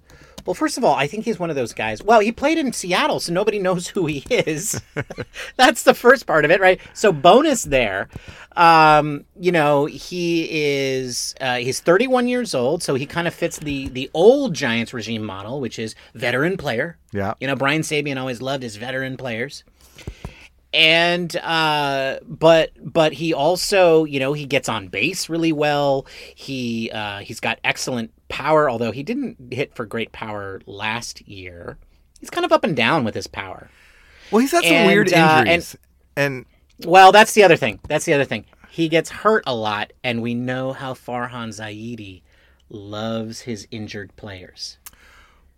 Well, first of all, I think he's one of those guys. Well, he played in Seattle, so nobody knows who he is. That's the first part of it, right? So bonus there. Um, you know, he is uh, he's 31 years old, so he kind of fits the the old Giants regime model, which is veteran player. Yeah. You know, Brian Sabean always loved his veteran players and uh, but but he also you know he gets on base really well. He uh, he's got excellent power although he didn't hit for great power last year. He's kind of up and down with his power. Well he's had some and, weird uh, injuries and, and well that's the other thing. That's the other thing. He gets hurt a lot and we know how farhan zaidi loves his injured players.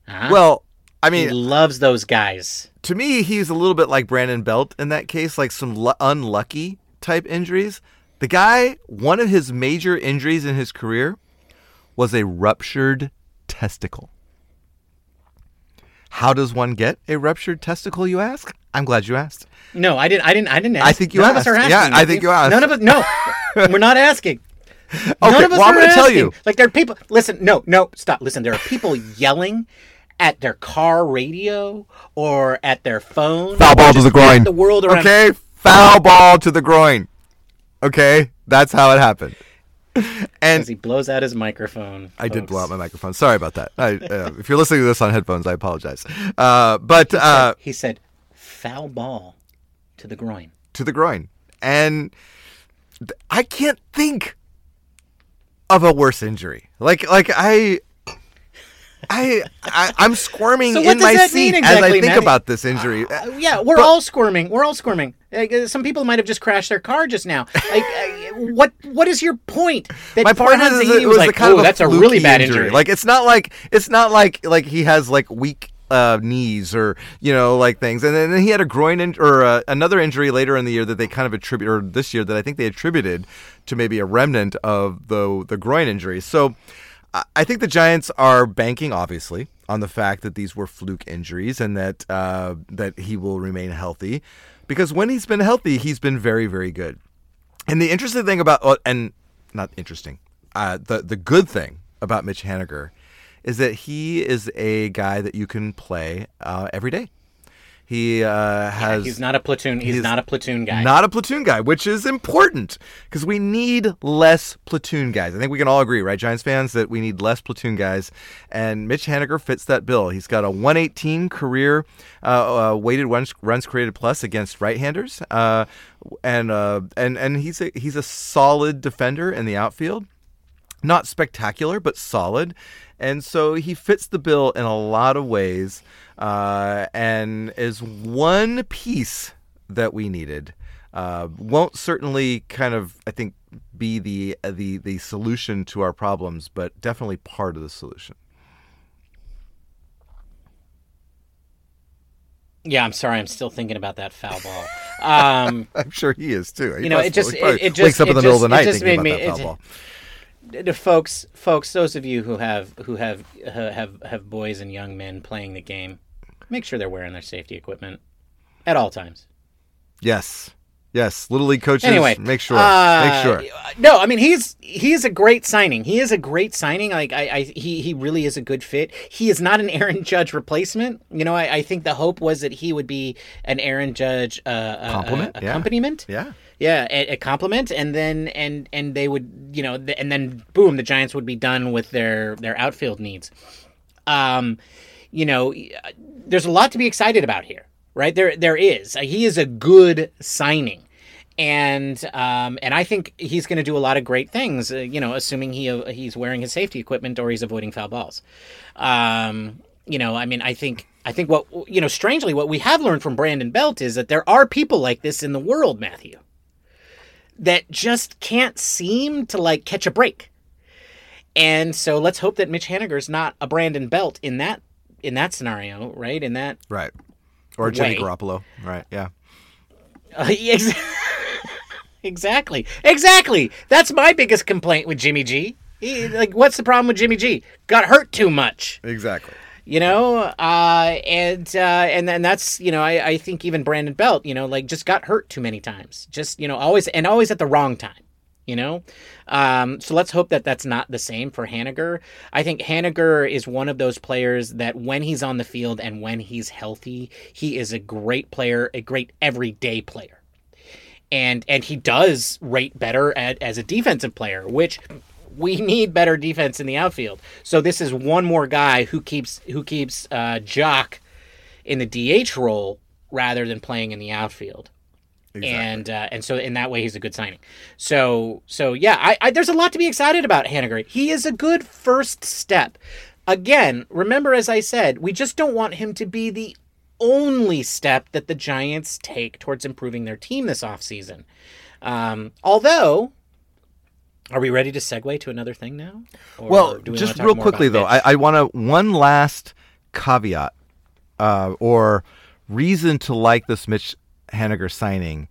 Huh? well I mean, he loves those guys. To me, he's a little bit like Brandon Belt in that case, like some l- unlucky type injuries. The guy, one of his major injuries in his career was a ruptured testicle. How does one get a ruptured testicle? You ask. I'm glad you asked. No, I didn't. I didn't. I didn't. Ask. I think you None asked. Of us are asking. Yeah, I think you asked. None of us. No, we're not asking. Okay, None of us well, I'm going to tell you. Like there are people. Listen, no, no, stop. Listen, there are people yelling at their car radio or at their phone. Foul ball to the groin. The world around. Okay, foul ball to the groin. Okay, that's how it happened. And he blows out his microphone. I did blow out my microphone. Sorry about that. I, uh, if you're listening to this on headphones, I apologize. Uh, but uh, He said, "Foul ball to the groin." to the groin, and th- I can't think of a worse injury. Like, like I. I, I I'm squirming So in my seat mean as I think about this injury. Uh, yeah, we're all squirming. We're all squirming. Like, uh, some people might have just crashed their car just now. Like, uh, what? What is your point? That My point Farhan is, it was like, kind oh, of a that's a really bad injury. Like it's not like it's not like like he has like weak uh, knees or you know like things, and then he had a groin in- or uh, another injury later in the year that they kind of attribute or this year that I think they attributed to maybe a remnant of the the groin injury. So. I- think the Giants are banking, obviously, on the fact that these were fluke injuries and that uh, that he will remain healthy, because when he's been healthy, he's been very, very good. And the interesting thing about, and not interesting, uh, the the good thing about Mitch Haniger is that he is a guy that you can play uh, every day. He uh, has he's not a platoon. He's, he's not a platoon guy. not a platoon guy, which is important because we need less platoon guys. I think we can all agree, right, Giants fans, that we need less platoon guys. And Mitch Haniger fits that bill. He's got a 118 career uh, uh, weighted runs, runs created plus against right-handers, uh, and uh, and and he's a he's a solid defender in the outfield not spectacular, but solid. And so he fits the bill in a lot of ways uh, and is one piece that we needed. Uh, won't certainly kind of, I think, be the, the, the solution to our problems, but definitely part of the solution. yeah, I'm sorry. I'm still thinking about that foul ball. Um, I'm sure he is too. He You know, it just- it- it wakes just- up in the middle of the just- night just thinking made about me- that foul it- ball. Folks, folks, those of you who have who have uh, have have boys and young men playing the game, make sure they're wearing their safety equipment at all times. Yes, yes. Little league coaches, Anyway, make sure, uh, make sure. No, I mean he's he's a great signing. He is a great signing. Like I, I he he really is a good fit. He is not an Aaron Judge replacement. You know, I, I think the hope was that he would be an Aaron Judge uh, uh, Complement, uh, accompaniment. Yeah. Yeah, a, a complement, and then and and they would, you know, and then boom, the Giants would be done with their their outfield needs. Um, you know, there's a lot to be excited about here, right? There there is. He is a good signing, and um, and I think he's going to do a lot of great things. Uh, you know, assuming he uh, he's wearing his safety equipment or he's avoiding foul balls. Um, you know, I mean, I think I think what you know, strangely, what we have learned from Brandon Belt is that there are people like this in the world, Matthew that just can't seem to like catch a break. And so let's hope that Mitch Haniger's not a Brandon Belt in that in that scenario, right? In that Right. Or Jimmy way. Garoppolo. Right. Yeah. uh, ex- exactly, exactly. That's my biggest complaint with Jimmy G. He, like, what's the problem with Jimmy G? Got hurt too much. Exactly. You know uh and uh and then that's you know I, I think even brandon belt you know like just got hurt too many times. Just you know always and always at the wrong time you know? Um so let's hope that that's not the same for Haniger. i think Haniger is one of those players that when he's on the field and when he's healthy he is a great player a great everyday player. And and he does rate better at, as a defensive player which we need better defense in the outfield. So this is one more guy who keeps who keeps uh, Joc in the DH role rather than playing in the outfield. And uh, and so in that way he's a good signing. So so yeah, I, I there's a lot to be excited about Haniger. He is a good first step. Again, remember as I said, we just don't want him to be the only step that the Giants take towards improving their team this offseason. Um, although are we ready to segue to another thing now? Or Well, do we just real quickly though? I, I want to one last caveat uh, or reason to like this Mitch Haniger signing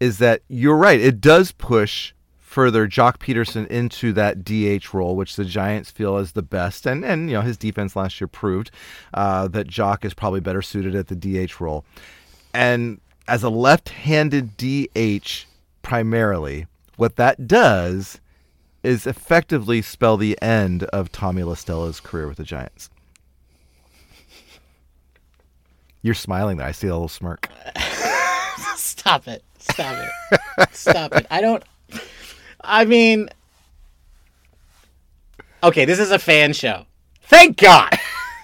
is that you're right. It does push further Joc Pederson into that DH role, which the Giants feel is the best. And, and you know, his defense last year proved uh, that Jock is probably better suited at the DH role. And as a left handed DH primarily, what that does is effectively spell the end of Tommy La Stella's career with the Giants. You're smiling there. I see a little smirk. Stop it. Stop it. Stop it. I don't. I mean. Okay, this is a fan show. Thank God.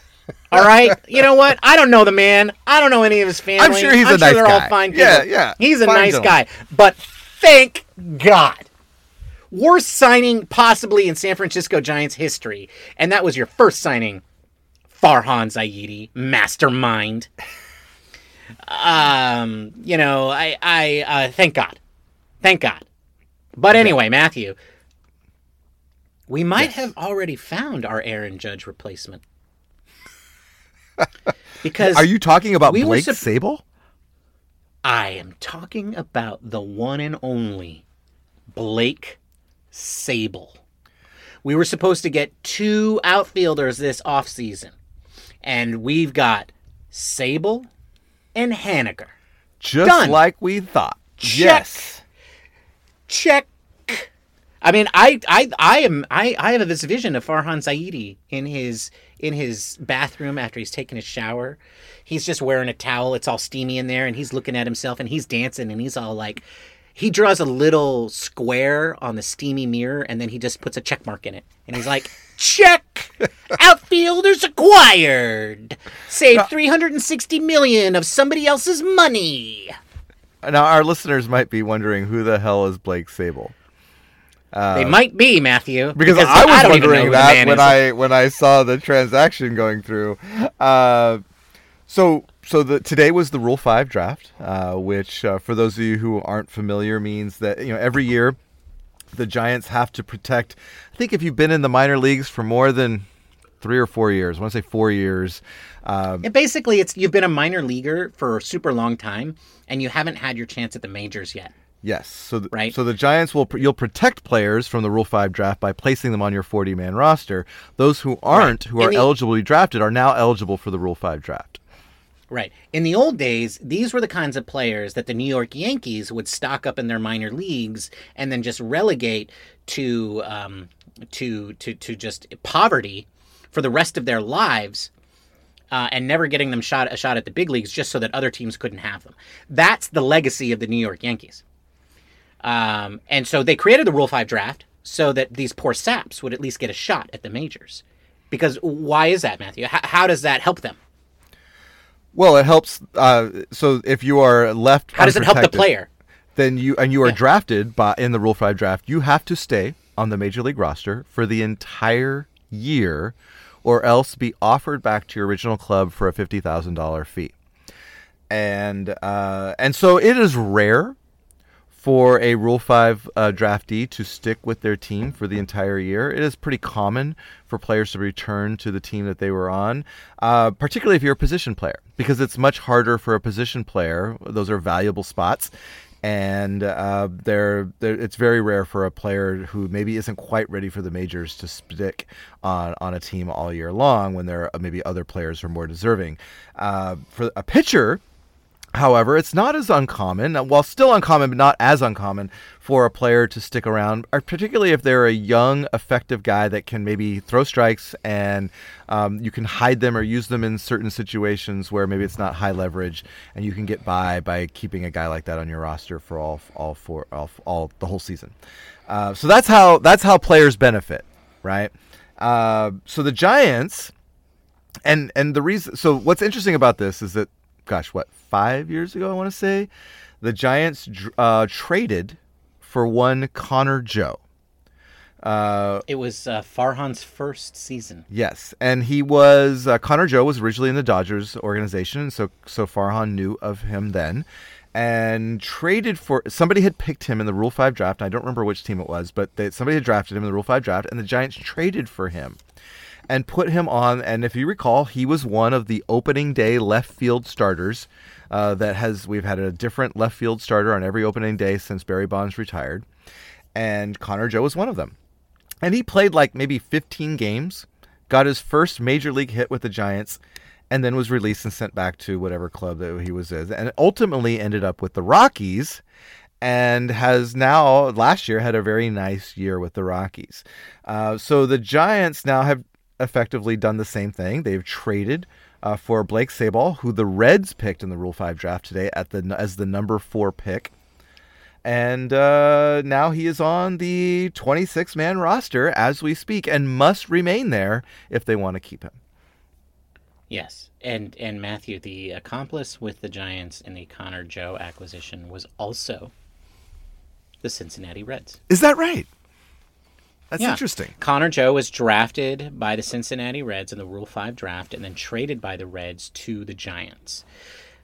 All right. You know what? I don't know the man. I don't know any of his family. I'm sure he's a nice they're guy. all fine people. Yeah, yeah. He's a Fine nice gentleman. guy. But thank God. Worst signing possibly in San Francisco Giants history. And that was your first signing, Farhan Zaidi, mastermind. Um, you know, I, I, uh, thank God, thank God. But anyway, Matthew, we might have already found our Aaron Judge replacement. Because Are you talking about we Blake Sabol? I am talking about the one and only Blake Sabol. We were supposed to get two outfielders this offseason, and we've got Sabol and Haniger. Just Done. like we thought. Check. Yes. Check. I mean, I, I, I am, I, I have this vision of Farhan Zaidi in his, in his bathroom after he's taken his shower. He's just wearing a towel. It's all steamy in there, and he's looking at himself, and he's dancing, and he's all like, he draws a little square on the steamy mirror, and then he just puts a check mark in it, and he's like, check. Outfielders acquired. Save 360 million of somebody else's money. Now, our listeners might be wondering who the hell is Blake Sabol. they might be Matthew because, I was know wondering that when is. I when I saw the transaction going through. Uh, so so the today was the Rule Five draft, uh, which uh, for those of you who aren't familiar means that you know every year the Giants have to protect. I think if you've been in the minor leagues for more than three or four years, I want to say four years. Yeah, basically, it's you've been a minor leaguer for a super long time, and you haven't had your chance at the majors yet. Yes. So, th- Right. so the Giants will you'll protect players from the Rule Five draft by placing them on your 40 man roster. Those who aren't, who are the- eligible to be drafted, are now eligible for the Rule Five draft. Right. In the old days, these were the kinds of players that the New York Yankees would stock up in their minor leagues and then just relegate to um, to to to just poverty for the rest of their lives. Uh, and never getting them shot a shot at the big leagues just so that other teams couldn't have them. That's the legacy of the New York Yankees. Um, and so they created the Rule Five draft so that these poor saps would at least get a shot at the majors. Because why is that, Matthew? H- how does that help them? Well, it helps. Uh, so if you are left, How does it help the player? Then you and you are drafted by in the Rule Five draft. You have to stay on the major league roster for the entire year, or else be offered back to your original club for a fifty thousand dollar fee. And uh, and so it is rare for a Rule 5 uh, draftee to stick with their team for the entire year. It is pretty common for players to return to the team that they were on, uh, particularly if you're a position player, because it's much harder for a position player. Those are valuable spots. And uh, they're, they're, it's very rare for a player who maybe isn't quite ready for the majors to stick on, on a team all year long when there are maybe other players who are more deserving. Uh, for a pitcher, However, it's not as uncommon, uh, while still uncommon, but not as uncommon for a player to stick around, particularly if they're a young, effective guy that can maybe throw strikes and um, you can hide them or use them in certain situations where maybe it's not high leverage, and you can get by by keeping a guy like that on your roster for all all for all, all the whole season. Uh, so that's how that's how players benefit, right? Uh, so the Giants and and the reason so what's interesting about this is that gosh what five years ago i want to say? The giants uh, traded for one connor joe. Uh, It was uh, Farhan's first season. yes and he was uh, connor joe was originally in the dodgers organization so so farhan knew of him then and traded for somebody had picked him in the rule 5 draft i don't remember which team it was but they, somebody had drafted him in the rule 5 draft and the giants traded for him and put him on. And if you recall, he was one of the opening day left field starters. Uh, that has we've had a different left field starter on every opening day since Barry Bonds retired. and Connor Joe was one of them. And he played like maybe 15 games, got his first major league hit with the Giants, and then was released and sent back to whatever club that he was in, and ultimately ended up with the Rockies. And has now last year had a very nice year with the Rockies. Uh, so the Giants now have effectively done the same thing. They've traded uh, for Blake Sabol, who the Reds picked in the Rule Five draft today at the as the number four pick, and uh, now he is on the 26 man roster as we speak, and must remain there if they want to keep him. Yes, and and Matthew, the accomplice with the Giants in the Connor Joe acquisition was also the Cincinnati Reds. Is that right? That's Yeah. interesting. Connor Joe was drafted by the Cincinnati Reds in the Rule 5 draft and then traded by the Reds to the Giants.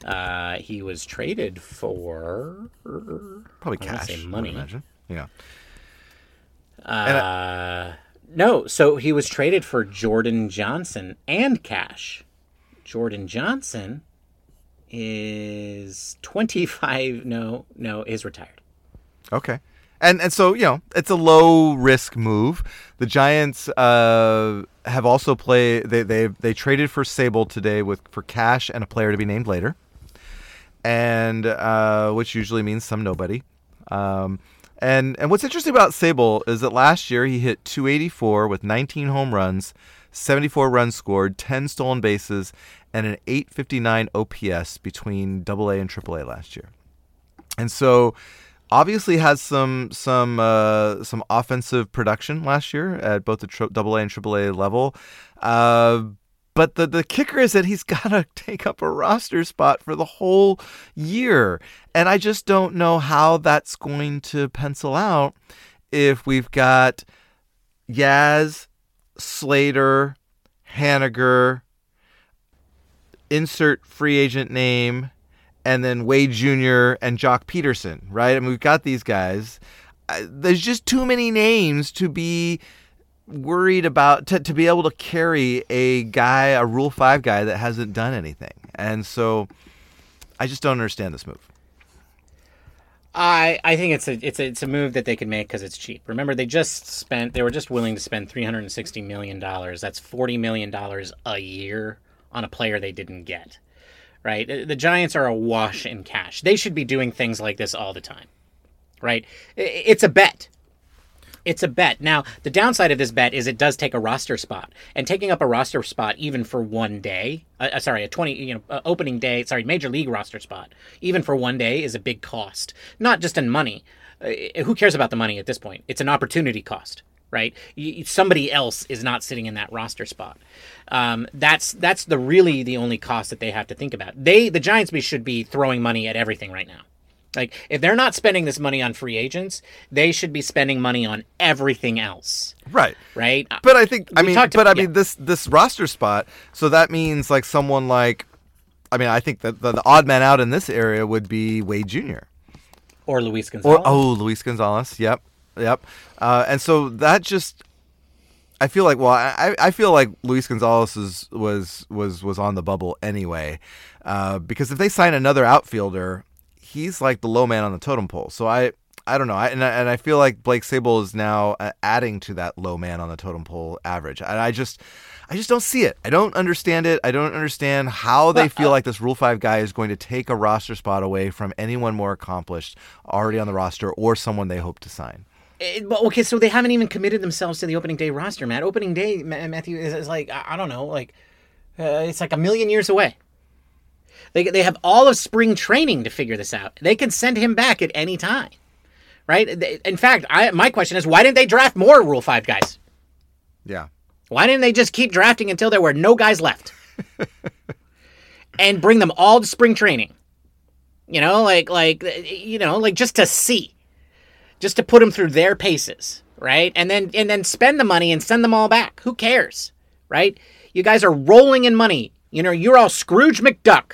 Uh, he was traded for Probably I cash. say I money. imagine. Yeah. uh, no, so he was traded for Jordan Johnson and cash. Jordan Johnson is 25 no, no, is retired. Okay. And and so you know it's a low risk move. The Giants uh, have also played. They they they traded for Sabol today with for cash and a player to be named later, and uh, which usually means some nobody. Um, and and what's interesting about Sabol is that last year he hit 284 with 19 home runs, 74 runs scored, 10 stolen bases, and an 859 OPS between AA and AAA last year. And so obviously has some some uh, some offensive production last year at both the AA and AAA level. Uh, but the, the kicker is that he's got to take up a roster spot for the whole year. And I just don't know how that's going to pencil out if we've got Yaz, Slater, Haniger, insert free agent name, and then Wade Jr. and Joc Pederson, right? I mean, we've got these guys. Uh, There's just too many names to be worried about to, to be able to carry a guy, a Rule Five guy that hasn't done anything, and so I just don't understand this move. I I think it's a it's a it's a move that they could make because it's cheap. Remember, they just spent they were just willing to spend three hundred and sixty million dollars. That's forty million dollars a year on a player they didn't get. Right? The Giants are awash in cash. They should be doing things like this all the time. Right? It's a bet. It's a bet. Now, the downside of this bet is it does take a roster spot, and taking up a roster spot even for one day, uh, uh, sorry, a twenty, you know, uh, opening day, sorry, major league roster spot, even for one day is a big cost. Not just in money. Uh, who cares about the money at this point? It's an opportunity cost, right? You, somebody else is not sitting in that roster spot. Um, that's that's the really the only cost that they have to think about. They the Giants should be throwing money at everything right now. Like if they're not spending this money on free agents, they should be spending money on everything else, Right. right? But I think I We mean, but I about- mean this this roster spot. So that means like someone like, I mean, I think that the, the odd man out in this area would be Wade Jr. or Luis Gonzalez. Or oh, Luis Gonzalez. Yep, yep. Uh, and so that just, I feel like well, I I feel like Luis Gonzalez is, was was was on the bubble anyway, uh, because if they sign another outfielder, he's like the low man on the totem pole. So I. I don't know, I, and, I, and I feel like Blake Sabol is now uh, adding to that low man on the totem pole average. And I just, I just don't see it. I don't understand it. I don't understand how they feel like this Rule Five guy is going to take a roster spot away from anyone more accomplished already on the roster or someone they hope to sign. Eh, but okay, so they haven't even committed themselves to the opening day roster, Matt. Opening day, Matthew, is, is like I I don't know, like uh, it's like a million years away. They they have all of spring training to figure this out. They can send him back at any time, right? They- In fact, I, my question is, why didn't they draft more Rule Five guys? Yeah. Why didn't they just keep drafting until there were no guys left? and bring them all to spring training. You know, like like you know, like just to see. Just to put them through their paces, right? And then and then spend the money and send them all back. Who cares? Right? You guys are rolling in money. You know, you're all Scrooge McDuck.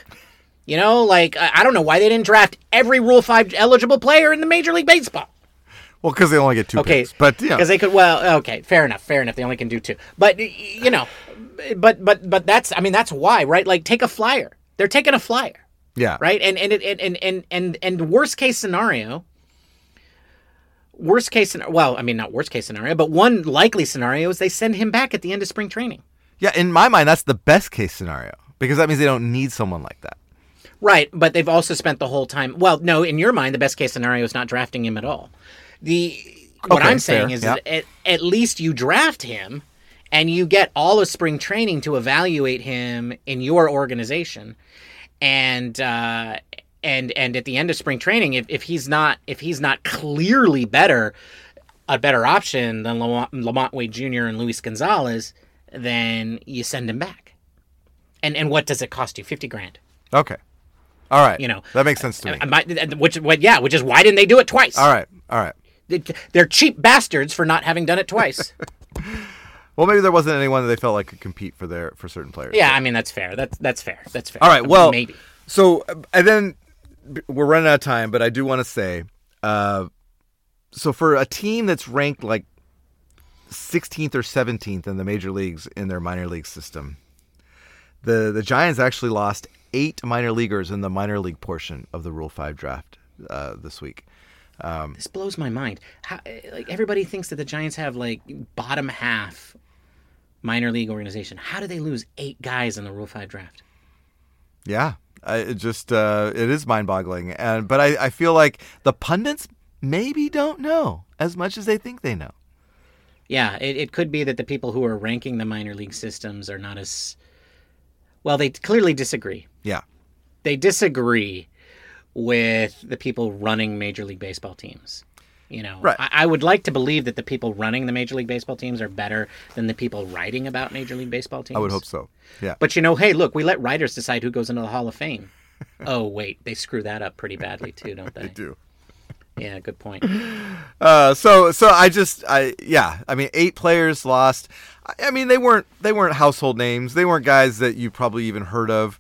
You know, like I don't know why they didn't draft every Rule 5 eligible player in the Major League Baseball. Well, because they only get two Okay, picks. But yeah, because they could. Well, okay, fair enough, fair enough. They only can do two, but you know, but but but that's. I mean, that's why, right? Like, take a flyer. They're taking a flyer, yeah, right? And and it- and and and and and worst case scenario. Worst case scenario. Well, I mean, not worst case scenario, but one likely scenario is they send him back at the end of spring training. Yeah, in my mind, that's the best case scenario because that means they don't need someone like that. Right, but they've also spent the whole time. Well, no, in your mind, the best case scenario is not drafting him at all. The what Okay, I'm saying fair, is yeah. at, at least you draft him, and you get all of spring training to evaluate him in your organization, and uh, and and at the end of spring training, if, if he's not if he's not clearly better, a better option than LaMonte, LaMonte Wade Jr. and Luis Gonzalez, then you send him back. And and what does it cost you? Fifty grand. Okay. All right. You know, that makes sense to me. I might, which, what, yeah, which is why didn't they do it twice? All right. All right. They- They're cheap bastards for not having done it twice. Well, maybe there wasn't anyone that they felt like could compete for their for certain players. yeah, I mean that's fair. That's that's fair. That's fair. All right. Well, maybe. So, uh, and then we're running out of time, but I do want to say, uh, so for a team that's ranked like 16th or 17th in the major leagues in their minor league system, the the Giants actually lost eight minor leaguers in the minor league portion of the Rule Five draft uh, this week. This blows my mind. How, like everybody thinks that the Giants have like bottom half minor league organization. How do they lose eight guys in the Rule Five draft? Yeah, I, it just uh, it is mind boggling, and but I, I feel like the pundits maybe don't know as much as they think they know. Yeah, it, it could be that the people who are ranking the minor league systems are not as well. They clearly disagree. Yeah. they disagree with the people running Major League Baseball teams. You know, Right. I, I would like to believe that the people running the Major League Baseball teams are better than the people writing about Major League Baseball teams. I would hope so. Yeah. But you know, hey, look, we let writers decide who goes into the Hall of Fame. oh wait, they screw that up pretty badly too, don't they? They do. Yeah, good point. Uh, so so I just I yeah I mean eight players lost. I, I mean they weren't they weren't household names. They weren't guys that you probably even heard of.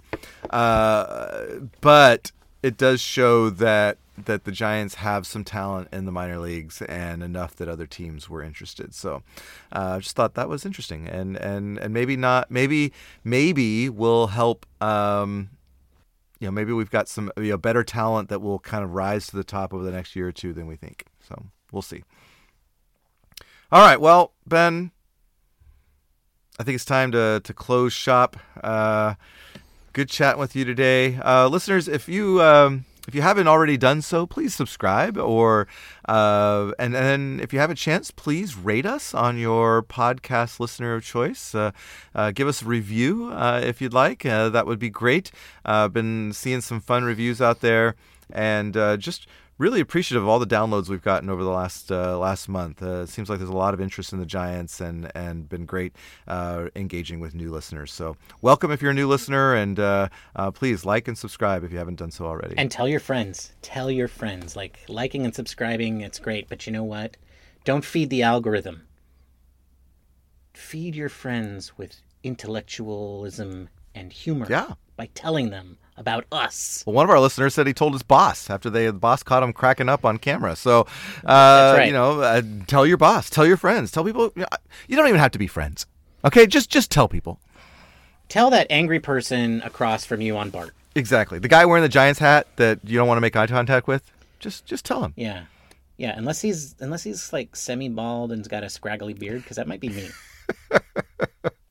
Uh, but it does show that that the Giants have some talent in the minor leagues and enough that other teams were interested. So uh, I just thought that was interesting and and and maybe not maybe maybe will help. Um, you know, maybe we've got some you know, better talent that will kind of rise to the top over the next year or two than we think. So we'll see. All right, well, Ben, I think it's time to to close shop. Uh, good chatting with you today, uh, listeners. If you um, if you haven't already done so, please subscribe, or uh, and then if you have a chance, please rate us on your podcast listener of choice. Uh, uh, give us a review uh, if you'd like. Uh, that would be great. Uh, I've been seeing some fun reviews out there, and uh, just really appreciative of all the downloads we've gotten over the last uh, last month. Uh, it seems like there's a lot of interest in the Giants, and and been great uh, engaging with new listeners. So welcome if you're a new listener, and uh, uh, please like and subscribe if you haven't done so already. And tell your friends. Tell your friends. Like liking and subscribing, it's great. But you know what? Don't feed the algorithm. Feed your friends with intellectualism and humor. Yeah. By telling them about us. Well, one of our listeners said he told his boss after they the boss caught him cracking up on camera. So, uh, right. you know, uh, tell your boss, tell your friends, tell people. You, know, you don't even have to be friends. Okay, just just tell people. Tell that angry person across from you on BART. Exactly. The guy wearing the Giants hat that you don't want to make eye contact with, just just tell him. Yeah. Yeah, unless he's unless he's like semi bald and's got a scraggly beard, because that might be me.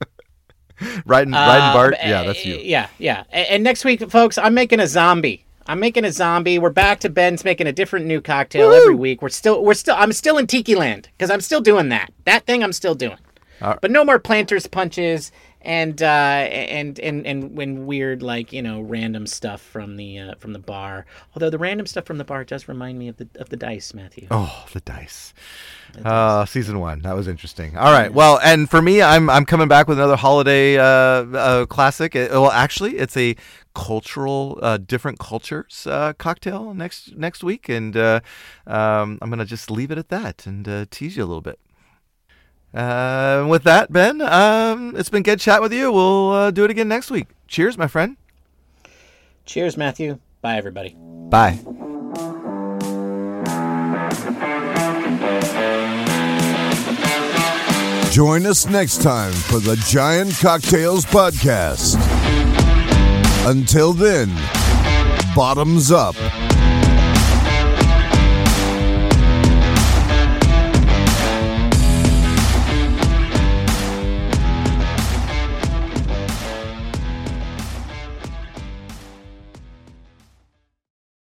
Riding riding Uh, BART. Yeah, uh, that's you. Yeah, yeah. And next week, folks, I'm making a zombie. I'm making a zombie. We're back to Ben's making a different new cocktail every week. We're still, we're still, I'm still in Tiki Land because I'm still doing that. That thing I'm still doing. Right. But no more planters punches and uh, and and and when weird like you know random stuff from the uh, from the bar. Although the random stuff from the bar does remind me of the of the dice, Matthew. Oh, the dice. Uh, season one. That was interesting. All right. Well, and for me, I'm I'm coming back with another holiday uh, uh, classic. It- well, actually, it's a cultural, uh, different cultures uh, cocktail next next week, and uh, um, I'm gonna just leave it at that and uh, tease you a little bit. Uh, with that, Ben, um, it's been good chat with you. We'll uh, do it again next week. Cheers, my friend. Cheers, Matthew. Bye, everybody. Bye. Join us next time for the Giant Cocktails Podcast. Until then, bottoms up.